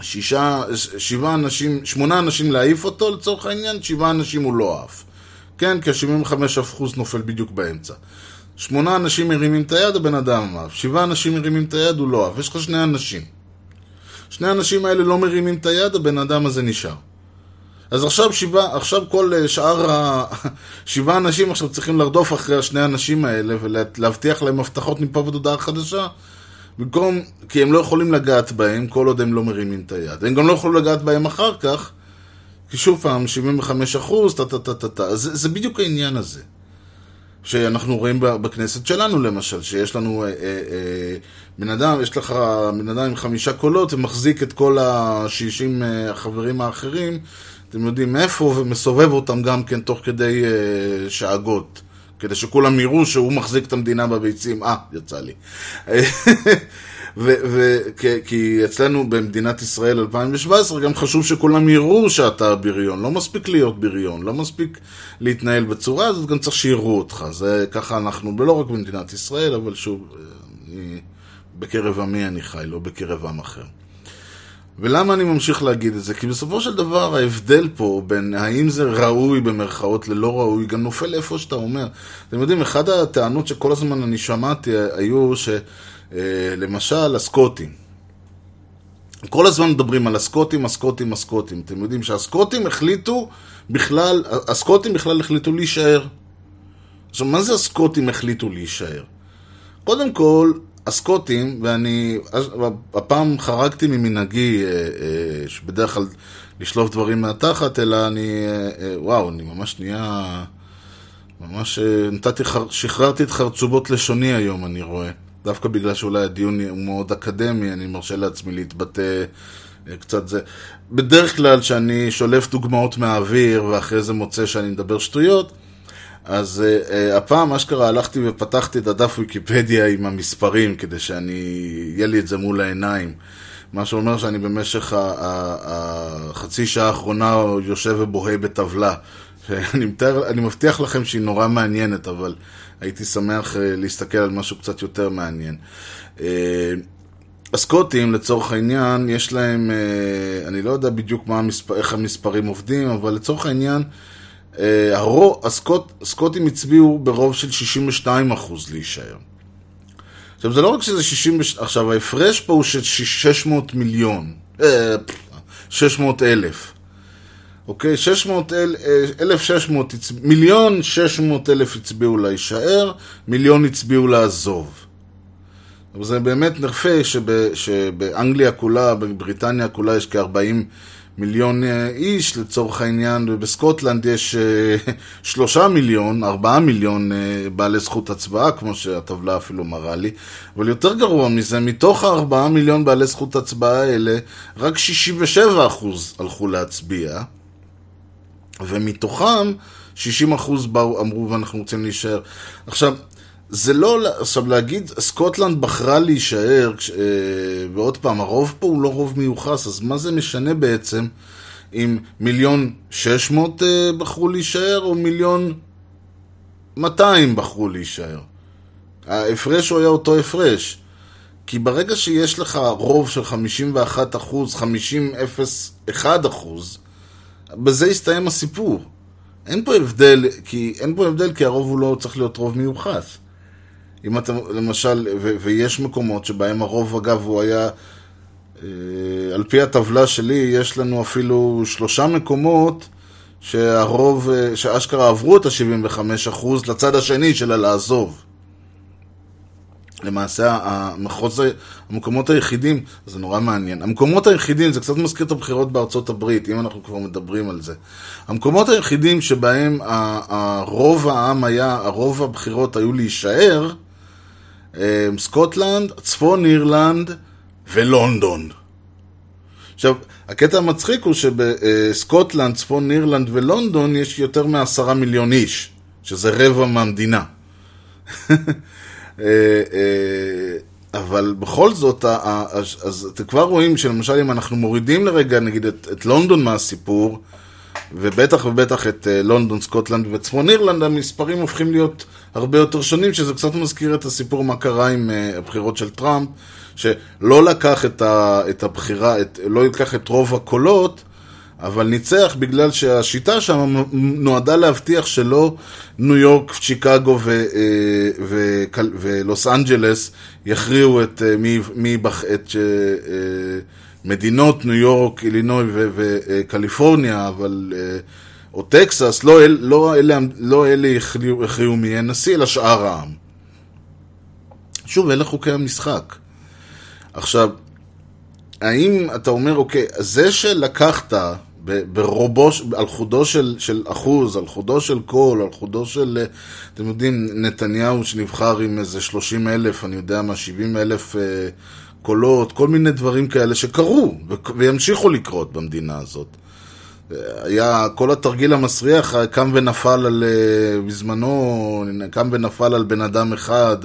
שישה, שבעה אנשים, שמונה אנשים להעיף אותו לצורך העניין, שבעה אנשים הוא לא עף. כן, כי ה-75% נופל בדיוק באמצע. שמונה אנשים מרימים את היד, הבן אדם עף. שבעה אנשים מרימים את היד, הוא לא עף. יש לך שני אנשים. שני האנשים האלה לא מרימים את היד, הבן אדם הזה נשאר. אז עכשיו שבעה, עכשיו כל אה, שאר ה... שבעה אנשים עכשיו צריכים לרדוף אחרי השני האנשים האלה ולהבטיח להם הבטחות מפה ועד הודעה חדשה. במקום, כי הם לא יכולים לגעת בהם כל עוד הם לא מרימים את היד. הם גם לא יכולים לגעת בהם אחר כך, כי שוב פעם, 75 אחוז, טה טה טה טה טה. זה בדיוק העניין הזה. שאנחנו רואים בכנסת שלנו למשל, שיש לנו אה, אה, אה, בן אדם, יש לך בן אדם עם חמישה קולות ומחזיק את כל ה-60 אה, החברים האחרים, אתם יודעים מאיפה, ומסובב אותם גם כן תוך כדי אה, שאגות. כדי שכולם יראו שהוא מחזיק את המדינה בביצים. אה, יצא לי. כי- אצלנו במדינת ישראל 2017 גם חשוב שכולם יראו שאתה בריון. לא מספיק להיות בריון, לא מספיק להתנהל בצורה הזאת, גם צריך שיראו אותך. זה ככה אנחנו, ולא רק במדינת ישראל, אבל שוב, אני, בקרב עמי אני חי, לא בקרב עם אחר. ולמה אני ממשיך להגיד את זה? כי בסופו של דבר ההבדל פה בין האם זה ראוי במרכאות ללא ראוי, גם נופל איפה שאתה אומר. אתם יודעים, אחת הטענות שכל הזמן אני שמעתי היו שלמשל הסקוטים. כל הזמן מדברים על הסקוטים, הסקוטים, הסקוטים. אתם יודעים שהסקוטים החליטו בכלל, הסקוטים בכלל החליטו להישאר. עכשיו, מה זה הסקוטים החליטו להישאר? קודם כל, הסקוטים, ואני הפעם חרגתי ממנהגי, אה, אה, שבדרך כלל לשלוף דברים מהתחת, אלא אני, אה, אה, וואו, אני ממש נהיה, ממש אה, נתתי, חר... שחררתי את חרצובות לשוני היום, אני רואה. דווקא בגלל שאולי הדיון הוא מאוד אקדמי, אני מרשה לעצמי להתבטא אה, קצת זה. בדרך כלל, כשאני שולף דוגמאות מהאוויר, ואחרי זה מוצא שאני מדבר שטויות, אז uh, uh, הפעם, אשכרה, הלכתי ופתחתי את הדף ויקיפדיה עם המספרים, כדי שאני, יהיה לי את זה מול העיניים. מה שאומר שאני במשך החצי שעה האחרונה יושב ובוהה בטבלה. אני, מתאר, אני מבטיח לכם שהיא נורא מעניינת, אבל הייתי שמח uh, להסתכל על משהו קצת יותר מעניין. Uh, הסקוטים, לצורך העניין, יש להם, uh, אני לא יודע בדיוק המספר, איך המספרים עובדים, אבל לצורך העניין, אה, הרוב, הסקוט, הסקוטים הצביעו ברוב של 62 אחוז להישאר. עכשיו, זה לא רק שזה 60... עכשיו, ההפרש פה הוא של 600 מיליון. 600 אה, אלף. אוקיי? 600 אל... 1,600, אה, מיליון 600 אלף הצביעו להישאר, מיליון הצביעו לעזוב. אבל זה באמת נרפה שב... שבאנגליה כולה, בבריטניה כולה יש כ-40 מיליון אה, איש לצורך העניין, ובסקוטלנד יש אה, שלושה מיליון, ארבעה מיליון בעלי זכות הצבעה, כמו שהטבלה אפילו מראה לי, אבל יותר גרוע מזה, מתוך הארבעה מיליון בעלי זכות הצבעה האלה, רק 67 אחוז הלכו להצביע, ומתוכם 60 אחוז באו, אמרו ואנחנו רוצים להישאר. עכשיו, זה לא, עכשיו להגיד, סקוטלנד בחרה להישאר, אה, ועוד פעם, הרוב פה הוא לא רוב מיוחס, אז מה זה משנה בעצם אם מיליון שש מאות אה, בחרו להישאר, או מיליון מאתיים בחרו להישאר? ההפרש הוא היה אותו הפרש. כי ברגע שיש לך רוב של 51 אחוז, 50-0-1 אחוז, בזה יסתיים הסיפור. אין פה הבדל, כי אין פה הבדל כי הרוב הוא לא צריך להיות רוב מיוחס. אם אתה, למשל, ו- ויש מקומות שבהם הרוב, אגב, הוא היה, אה, על פי הטבלה שלי, יש לנו אפילו שלושה מקומות שהרוב, אה, שאשכרה עברו את ה-75% לצד השני של הלעזוב. למעשה המחוז, המקומות היחידים, זה נורא מעניין, המקומות היחידים, זה קצת מזכיר את הבחירות בארצות הברית, אם אנחנו כבר מדברים על זה. המקומות היחידים שבהם הרוב העם היה, הרוב הבחירות היו להישאר, סקוטלנד, צפון אירלנד ולונדון. עכשיו, הקטע המצחיק הוא שבסקוטלנד, צפון אירלנד ולונדון יש יותר מעשרה מיליון איש, שזה רבע מהמדינה. אה, אה, אבל בכל זאת, אז אתם כבר רואים שלמשל אם אנחנו מורידים לרגע נגיד את, את לונדון מהסיפור, ובטח ובטח את אה, לונדון, סקוטלנד וצפון אירלנד, המספרים הופכים להיות הרבה יותר שונים, שזה קצת מזכיר את הסיפור מה קרה עם הבחירות של טראמפ, שלא לקח את הבחירה, את, לא לקח את רוב הקולות, אבל ניצח בגלל שהשיטה שם נועדה להבטיח שלא ניו יורק, שיקגו ו, אה, ו, ולוס אנג'לס יכריעו את מי, מי בח, את... מדינות ניו יורק, אילינוי וקליפורניה, אבל... אה, או טקסס, לא, לא אלה, לא אלה הכריעו מי יהיה נשיא, אלא שאר העם. שוב, אלה חוקי המשחק. עכשיו, האם אתה אומר, אוקיי, זה שלקחת ברובו, על חודו של, של אחוז, על חודו של קול, על חודו של, אה, אתם יודעים, נתניהו שנבחר עם איזה 30 אלף, אני יודע מה, 70 אלף אה, קולות, כל מיני דברים כאלה שקרו וימשיכו לקרות במדינה הזאת. היה כל התרגיל המסריח קם ונפל על, אה, בזמנו, קם ונפל על בן אדם אחד,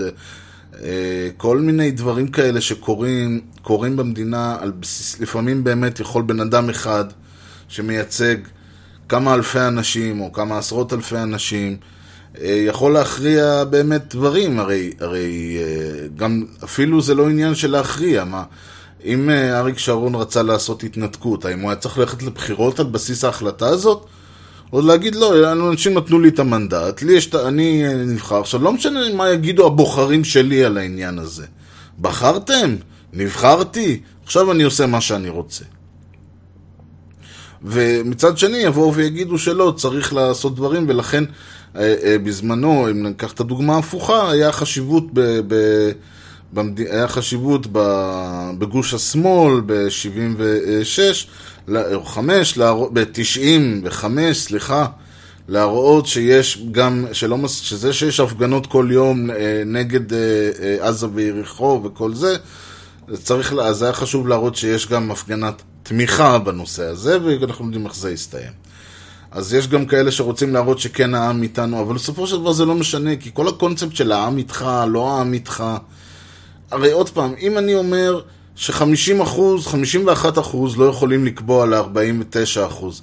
אה, כל מיני דברים כאלה שקורים קורים במדינה על בסיס, לפעמים באמת יכול בן אדם אחד שמייצג כמה אלפי אנשים או כמה עשרות אלפי אנשים אה, יכול להכריע באמת דברים, הרי, הרי אה, גם אפילו זה לא עניין של להכריע, מה? אם אה, אריק שרון רצה לעשות התנתקות, האם הוא היה צריך ללכת לבחירות על בסיס ההחלטה הזאת? או להגיד לא, אנשים נתנו לי את המנדט, לי יש, אני נבחר. עכשיו, לא משנה מה יגידו הבוחרים שלי על העניין הזה. בחרתם? נבחרתי? עכשיו אני עושה מה שאני רוצה. ומצד שני יבואו ויגידו שלא, צריך לעשות דברים, ולכן אה, אה, בזמנו, אם ניקח את הדוגמה ההפוכה, היה חשיבות ב... ב במד... היה חשיבות בגוש השמאל ב-76, או 5, ב-95, סליחה, להראות שיש גם, שלא, שזה שיש הפגנות כל יום אה, נגד אה, אה, עזה ויריחו וכל זה, צריך, אז היה חשוב להראות שיש גם הפגנת תמיכה בנושא הזה, ואנחנו יודעים איך זה יסתיים. אז יש גם כאלה שרוצים להראות שכן העם איתנו, אבל בסופו של דבר זה לא משנה, כי כל הקונספט של העם איתך, לא העם איתך, הרי עוד פעם, אם אני אומר ש-50 אחוז, 51 אחוז לא יכולים לקבוע ל-49 אחוז,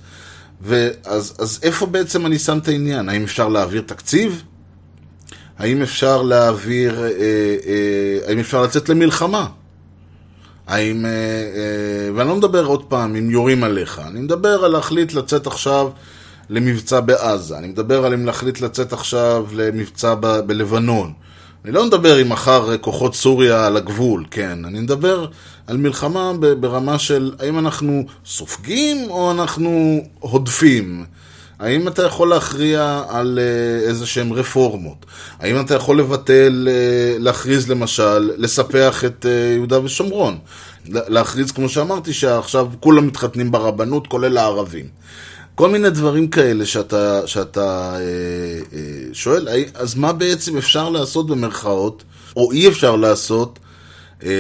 ואז אז איפה בעצם אני שם את העניין? האם אפשר להעביר תקציב? האם אפשר להעביר, אה, אה, האם אפשר לצאת למלחמה? האם, אה, אה, ואני לא מדבר עוד פעם אם יורים עליך, אני מדבר על להחליט לצאת עכשיו למבצע בעזה, אני מדבר על אם להחליט לצאת עכשיו למבצע ב- בלבנון. אני לא מדבר אם מחר כוחות סוריה על הגבול, כן, אני מדבר על מלחמה ברמה של האם אנחנו סופגים או אנחנו הודפים. האם אתה יכול להכריע על אה, איזה שהן רפורמות? האם אתה יכול לבטל, אה, להכריז למשל, לספח את אה, יהודה ושומרון? לה- להכריז, כמו שאמרתי, שעכשיו כולם מתחתנים ברבנות, כולל הערבים. כל מיני דברים כאלה שאתה, שאתה אה, אה, שואל, אז מה בעצם אפשר לעשות במרכאות, או אי אפשר לעשות, אה,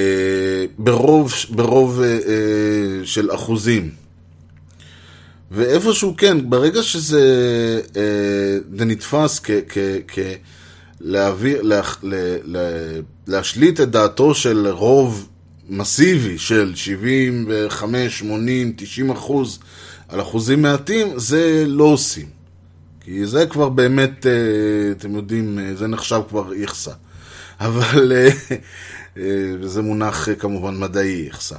ברוב, ברוב אה, אה, של אחוזים? ואיפשהו כן, ברגע שזה אה, נתפס כ... כ, כ להעביר, לה, לה, לה, להשליט את דעתו של רוב מסיבי של 75, 80, 90 אחוז על אחוזים מעטים, זה לא עושים. כי זה כבר באמת, אה, אתם יודעים, אה, זה נחשב כבר איכסה. אבל, אה, אה, וזה מונח אה, כמובן מדעי איכסה.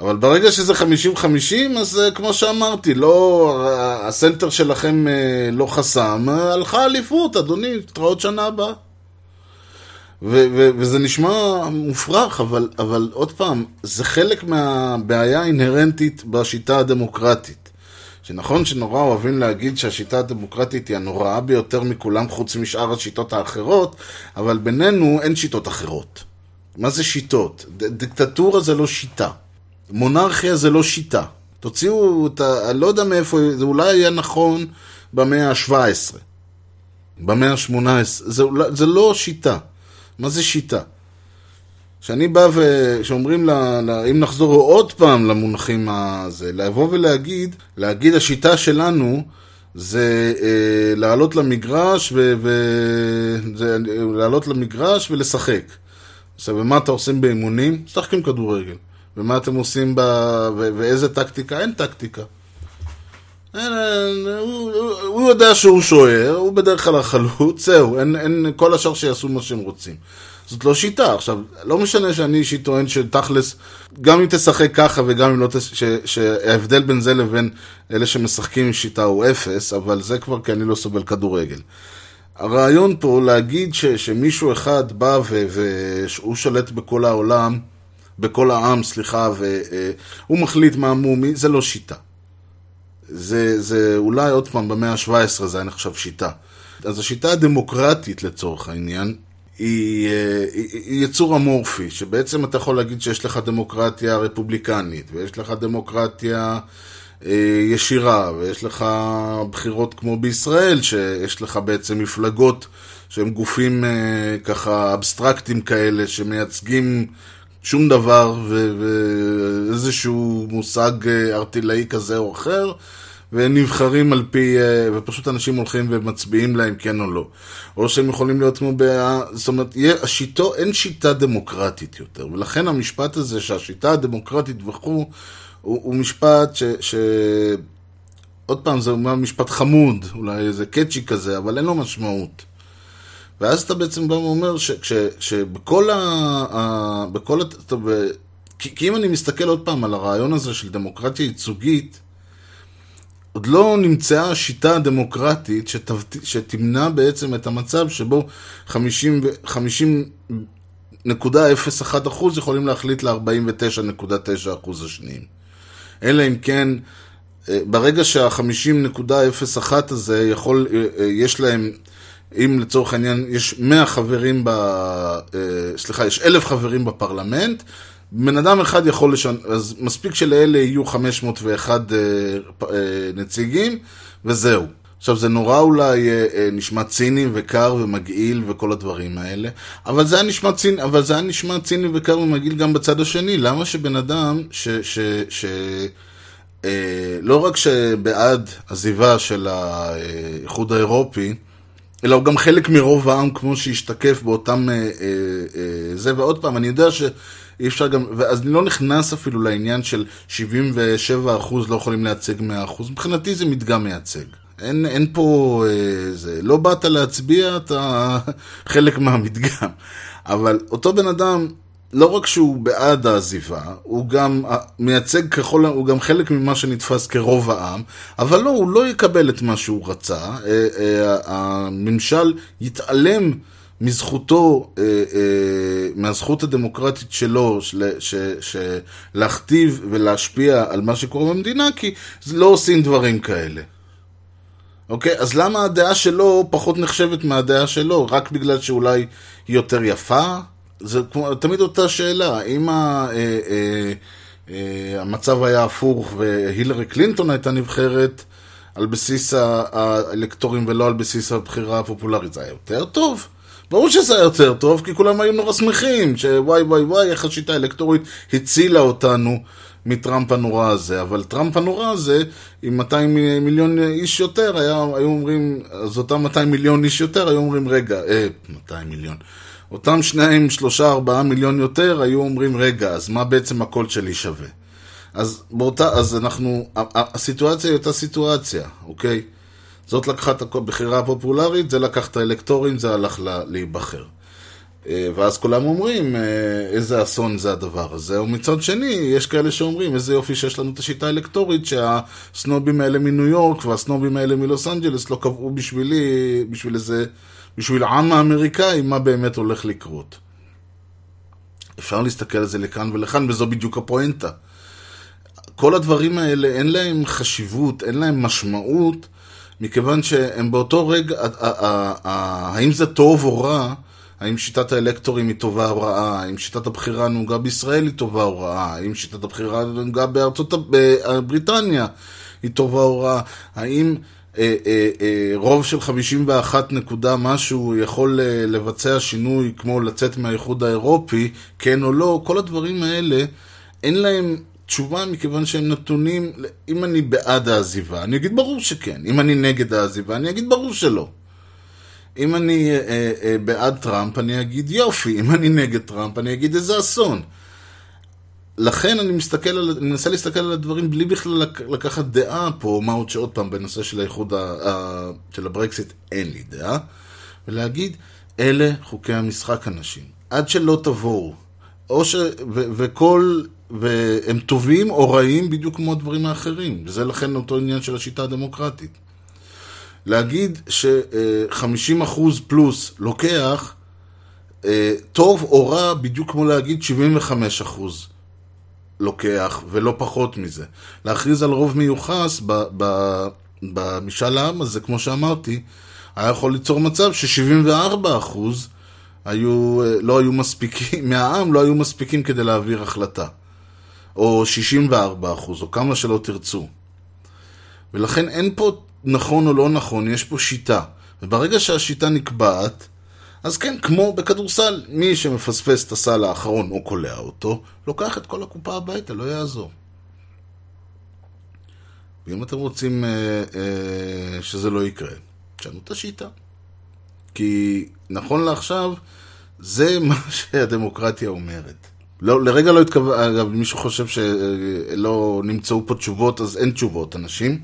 אבל ברגע שזה 50-50, אז אה, כמו שאמרתי, לא, הסנטר שלכם אה, לא חסם, אה, הלכה אליפות, אדוני, תתראות שנה הבאה. וזה נשמע מופרך, אבל, אבל עוד פעם, זה חלק מהבעיה האינהרנטית בשיטה הדמוקרטית. שנכון שנורא אוהבים להגיד שהשיטה הדמוקרטית היא הנוראה ביותר מכולם חוץ משאר השיטות האחרות, אבל בינינו אין שיטות אחרות. מה זה שיטות? ד- דיקטטורה זה לא שיטה. מונרכיה זה לא שיטה. תוציאו את ה... אני לא יודע מאיפה, זה אולי יהיה נכון במאה ה-17. במאה ה-18. זה, זה לא שיטה. מה זה שיטה? כשאני בא ו... כשאומרים, לה, לה, אם נחזור עוד פעם למונחים הזה, לבוא ולהגיד, להגיד השיטה שלנו זה אה, לעלות למגרש ו... ו... זה, לעלות למגרש ולשחק. עכשיו, ומה אתם עושים באימונים? משחקים כדורגל. ומה אתם עושים ב... ו... ואיזה טקטיקה? אין טקטיקה. אין, אין, הוא, הוא, יודע שהוא שוער, הוא בדרך כלל החלוץ, זהו, אין, אין, כל השאר שיעשו מה שהם רוצים. זאת לא שיטה. עכשיו, לא משנה שאני אישית טוען שתכלס, גם אם תשחק ככה וגם אם לא תש... ש... שההבדל בין זה לבין אלה שמשחקים עם שיטה הוא אפס, אבל זה כבר כי אני לא סובל כדורגל. הרעיון פה להגיד ש... שמישהו אחד בא. והוא שולט בכל העולם, בכל העם, סליחה, והוא מחליט מה מומי, זה לא שיטה. זה, זה אולי עוד פעם במאה ה-17 זה היה נחשב שיטה. אז השיטה הדמוקרטית לצורך העניין היא, אה, היא, היא יצור אמורפי, שבעצם אתה יכול להגיד שיש לך דמוקרטיה רפובליקנית, ויש לך דמוקרטיה אה, ישירה, ויש לך בחירות כמו בישראל, שיש לך בעצם מפלגות שהם גופים אה, ככה אבסטרקטיים כאלה, שמייצגים שום דבר ואיזשהו מושג אה, ארטילאי כזה או אחר, והם נבחרים על פי, אה, ופשוט אנשים הולכים ומצביעים להם כן או לא. או שהם יכולים להיות כמו, בה, זאת אומרת, השיטו, אין שיטה דמוקרטית יותר, ולכן המשפט הזה שהשיטה הדמוקרטית וכו', הוא, הוא משפט ש... ש... עוד פעם, זה אומר משפט חמוד, אולי איזה קאצ'י כזה, אבל אין לו משמעות. ואז אתה בעצם בא ואומר שבכל ה... ה בכל ה טוב, כי, כי אם אני מסתכל עוד פעם על הרעיון הזה של דמוקרטיה ייצוגית, עוד לא נמצאה השיטה הדמוקרטית שתבת, שתמנע בעצם את המצב שבו 50, 50.01% יכולים להחליט ל-49.9% השניים. אלא אם כן, ברגע שה-50.01 הזה יכול, יש להם, אם לצורך העניין יש 100 חברים, ב, סליחה, יש 1,000 חברים בפרלמנט, בן אדם אחד יכול לשנות, אז מספיק שלאלה יהיו 501 נציגים, וזהו. עכשיו, זה נורא אולי אה, אה, נשמע ציני וקר ומגעיל וכל הדברים האלה, אבל זה היה נשמע ציני, אבל זה היה נשמע ציני וקר ומגעיל גם בצד השני. למה שבן אדם ש... ש, ש אה, לא רק שבעד עזיבה של האיחוד האירופי, אלא הוא גם חלק מרוב העם כמו שהשתקף באותם... אה, אה, אה, זה, ועוד פעם, אני יודע שאי אפשר גם... אז אני לא נכנס אפילו לעניין של 77% לא יכולים לייצג 100%. מבחינתי זה מדגם מייצג. אין, אין פה... אה, זה, לא באת להצביע, אתה חלק מהמדגם. אבל אותו בן אדם, לא רק שהוא בעד העזיבה, הוא גם מייצג ככל, הוא גם חלק ממה שנתפס כרוב העם, אבל לא, הוא לא יקבל את מה שהוא רצה. אה, אה, הממשל יתעלם מזכותו, מהזכות הדמוקרטית שלו, להכתיב ולהשפיע על מה שקורה במדינה, כי לא עושים דברים כאלה. אוקיי? אז למה הדעה שלו פחות נחשבת מהדעה שלו? רק בגלל שאולי היא יותר יפה? זה כמו, תמיד אותה שאלה. אם ה, אה, אה, אה, המצב היה הפוך והילרי קלינטון הייתה נבחרת על בסיס האלקטורים ולא על בסיס הבחירה הפופולרית, זה היה יותר טוב? ברור שזה היה יותר טוב, כי כולם היו נורא שמחים, שוואי וואי וואי, איך השיטה האלקטורית הצילה אותנו מטראמפ הנורא הזה, אבל טראמפ הנורא הזה, עם 200 מיליון איש יותר, היה, היו אומרים, אז אותם 200 מיליון איש יותר, היו אומרים, רגע, אה, 200 מיליון. אותם שניים, שלושה, ארבעה מיליון יותר, היו אומרים, רגע, אז מה בעצם הקול שלי שווה? אז באותה, אז אנחנו, הסיטואציה היא אותה סיטואציה, אוקיי? זאת לקחה את הבחירה הפופולרית, זה לקח את האלקטורים, זה הלך להיבחר. אה, ואז כולם אומרים, אה, איזה אסון זה הדבר הזה. ומצד שני, יש כאלה שאומרים, איזה יופי שיש לנו את השיטה האלקטורית, שהסנובים האלה מניו יורק והסנובים האלה מלוס אנג'לס לא קבעו בשבילי, בשביל איזה, בשביל העם האמריקאי, מה באמת הולך לקרות. אפשר להסתכל על זה לכאן ולכאן, וזו בדיוק הפואנטה. כל הדברים האלה, אין להם חשיבות, אין להם משמעות, מכיוון שהם באותו רגע, האם זה טוב או רע, האם שיטת האלקטורים היא טובה או רעה? האם שיטת הבחירה הנהוגה בישראל היא טובה או רעה? האם שיטת הבחירה הנהוגה בארצות בריטניה היא טובה או רעה? האם אה, אה, אה, רוב של 51 נקודה משהו יכול לבצע שינוי כמו לצאת מהאיחוד האירופי, כן או לא? כל הדברים האלה, אין להם תשובה מכיוון שהם נתונים, אם אני בעד העזיבה, אני אגיד ברור שכן. אם אני נגד העזיבה, אני אגיד ברור שלא. אם אני בעד טראמפ, אני אגיד יופי, אם אני נגד טראמפ, אני אגיד איזה אסון. לכן אני מסתכל על, אני מנסה להסתכל על הדברים בלי בכלל לקחת דעה פה, מה עוד שעוד פעם בנושא של האיחוד, ה, ה, של הברקסיט, אין לי דעה, ולהגיד, אלה חוקי המשחק אנשים. עד שלא תבואו, או ש... ו, וכל... והם טובים או רעים בדיוק כמו הדברים האחרים, וזה לכן אותו עניין של השיטה הדמוקרטית. להגיד ש-50% פלוס לוקח, אה, טוב או רע, בדיוק כמו להגיד 75% לוקח, ולא פחות מזה. להכריז על רוב מיוחס במשאל העם הזה, כמו שאמרתי, היה יכול ליצור מצב ש-74% היו, לא היו מספיקים, מהעם לא היו מספיקים כדי להעביר החלטה. או 64%, או כמה שלא תרצו. ולכן אין פה נכון או לא נכון, יש פה שיטה. וברגע שהשיטה נקבעת, אז כן, כמו בכדורסל, מי שמפספס את הסל האחרון או קולע אותו, לוקח את כל הקופה הביתה, לא יעזור. ואם אתם רוצים אה, אה, שזה לא יקרה, תשנו את השיטה. כי נכון לעכשיו, זה מה שהדמוקרטיה אומרת. לא, לרגע לא התכוון, אגב, מישהו חושב שלא נמצאו פה תשובות, אז אין תשובות, אנשים.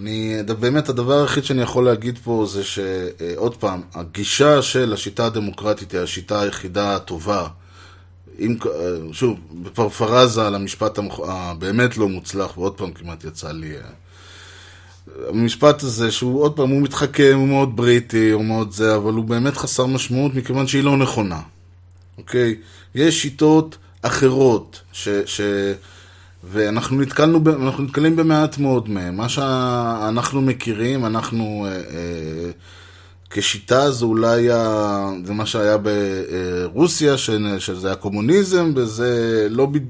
אני, באמת, הדבר היחיד שאני יכול להגיד פה זה שעוד פעם, הגישה של השיטה הדמוקרטית היא השיטה היחידה הטובה. אם, שוב, בפרפרזה על המשפט הבאמת לא מוצלח, ועוד פעם כמעט יצא לי... המשפט הזה, שהוא עוד פעם, הוא מתחכם, הוא מאוד בריטי, הוא מאוד זה, אבל הוא באמת חסר משמעות מכיוון שהיא לא נכונה. אוקיי? יש שיטות אחרות, ש... ש ואנחנו נתקלנו, אנחנו נתקלים במעט מאוד מהם. מה שאנחנו מכירים, אנחנו אה, אה, כשיטה זה אולי, ה, זה מה שהיה ברוסיה, ש, שזה היה קומוניזם, וזה לא, בד...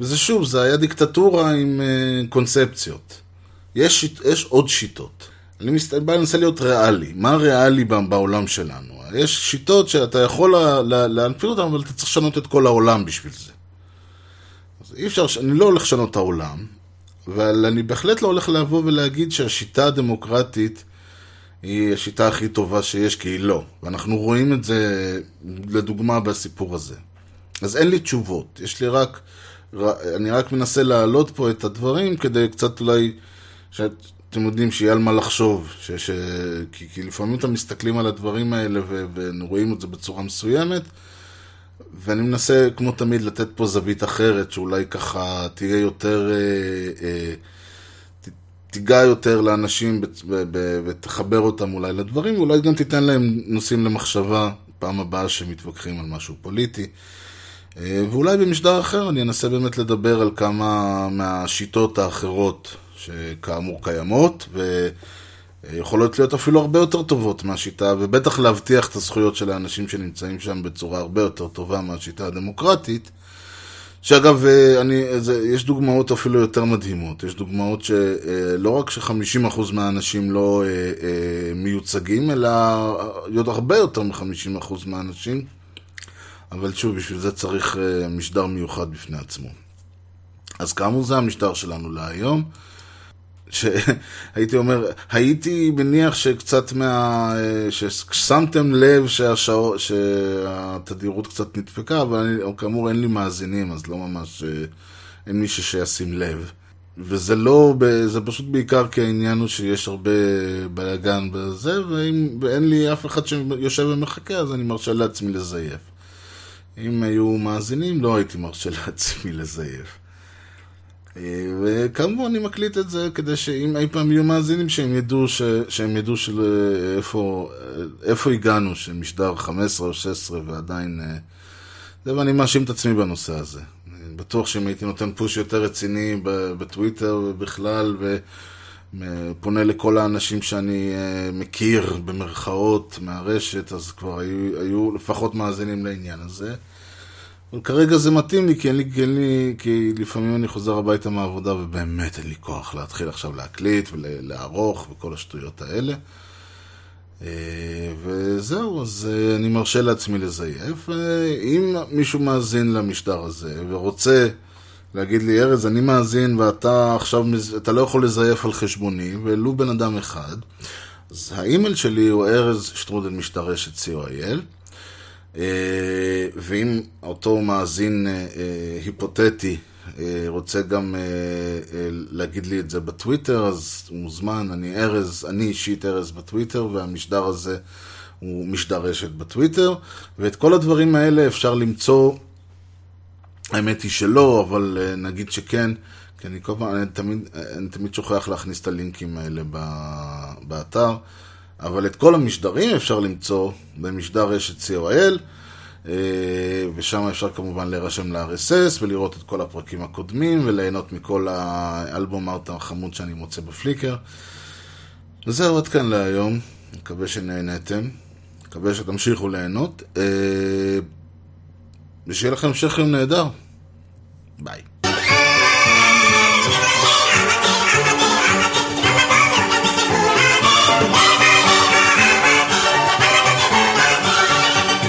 וזה שוב, זה היה דיקטטורה עם אה, קונספציות. יש, יש עוד שיטות. אני מסת... בא להיות ריאלי. מה ריאלי בעולם שלנו? יש שיטות שאתה יכול לה- לה- להנפיק אותן, אבל אתה צריך לשנות את כל העולם בשביל זה. אז אי אפשר, אני לא הולך לשנות את העולם, אבל אני בהחלט לא הולך לבוא ולהגיד שהשיטה הדמוקרטית היא השיטה הכי טובה שיש, כי היא לא. ואנחנו רואים את זה, לדוגמה, בסיפור הזה. אז אין לי תשובות, יש לי רק, אני רק מנסה להעלות פה את הדברים כדי קצת אולי, שאתם יודעים שיהיה על מה לחשוב, ש, ש, כי, כי לפעמים אתם מסתכלים על הדברים האלה ורואים את זה בצורה מסוימת, ואני מנסה, כמו תמיד, לתת פה זווית אחרת, שאולי ככה תהיה יותר, אה, אה, תיגע יותר לאנשים ותחבר אותם אולי לדברים, ואולי גם תיתן להם נושאים למחשבה פעם הבאה שמתווכחים על משהו פוליטי. אה, ואולי במשדר אחר אני אנסה באמת לדבר על כמה מהשיטות האחרות שכאמור קיימות, ויכולות להיות אפילו הרבה יותר טובות מהשיטה, ובטח להבטיח את הזכויות של האנשים שנמצאים שם בצורה הרבה יותר טובה מהשיטה הדמוקרטית. שאגב, אה, אני, זה, יש דוגמאות אפילו יותר מדהימות. יש דוגמאות שלא רק ש-50% מהאנשים לא אה, אה, מיוצגים, אלא עוד הרבה יותר מ-50% מהאנשים. אבל שוב, בשביל זה צריך אה, משדר מיוחד בפני עצמו. אז כאמור, זה המשדר שלנו להיום. שהייתי אומר, הייתי מניח שקצת מה... ששמתם לב שהשעו, שהתדירות קצת נדפקה, אבל אני, כאמור אין לי מאזינים, אז לא ממש... אה, אין מישהו שישים לב. וזה לא, זה פשוט בעיקר כי העניין הוא שיש הרבה בלאגן בזה, ואם, ואין לי אף אחד שיושב ומחכה, אז אני מרשה לעצמי לזייף. אם היו מאזינים, לא הייתי מרשה לעצמי לזייף. אה, וכאמור, אני מקליט את זה כדי שאם אי פעם יהיו מאזינים, שהם ידעו, ש... שהם ידעו של... איפה, איפה הגענו, שמשדר 15 או 16 ועדיין... אה, זה ואני מאשים את עצמי בנושא הזה. אני בטוח שאם הייתי נותן פוש יותר רציני בטוויטר ובכלל, ופונה לכל האנשים שאני אה, מכיר, במרכאות, מהרשת, אז כבר היו, היו לפחות מאזינים לעניין הזה. אבל כרגע זה מתאים לי כי, אין לי, כי, אין לי, כי לפעמים אני חוזר הביתה מהעבודה ובאמת אין לי כוח להתחיל עכשיו להקליט ולערוך וכל השטויות האלה. אה, וזהו, אז אה, אני מרשה לעצמי לזייף. אה, אם מישהו מאזין למשדר הזה ורוצה להגיד לי, ארז, אני מאזין ואתה עכשיו, אתה לא יכול לזייף על חשבוני, ולו בן אדם אחד, אז האימייל שלי הוא ארז שטרודל משטרשת co.il. אה, ואם אותו מאזין אה, אה, היפותטי רוצה גם להגיד לי את זה בטוויטר, אז הוא מוזמן, אני ארז, אני אישית ארז בטוויטר, והמשדר הזה הוא משדר רשת בטוויטר, ואת כל הדברים האלה אפשר למצוא, האמת היא שלא, אבל נגיד שכן, כי אני כל פעם, אני תמיד, אני תמיד שוכח להכניס את הלינקים האלה באתר. אבל את כל המשדרים אפשר למצוא במשדר רשת co.il, אה, ושם אפשר כמובן להירשם ל-RSS ולראות את כל הפרקים הקודמים וליהנות מכל האלבום ארט החמוד שאני מוצא בפליקר. וזהו עד כאן להיום, מקווה שנהנתם, מקווה שתמשיכו ליהנות, אה, ושיהיה לכם המשך יום נהדר. ביי.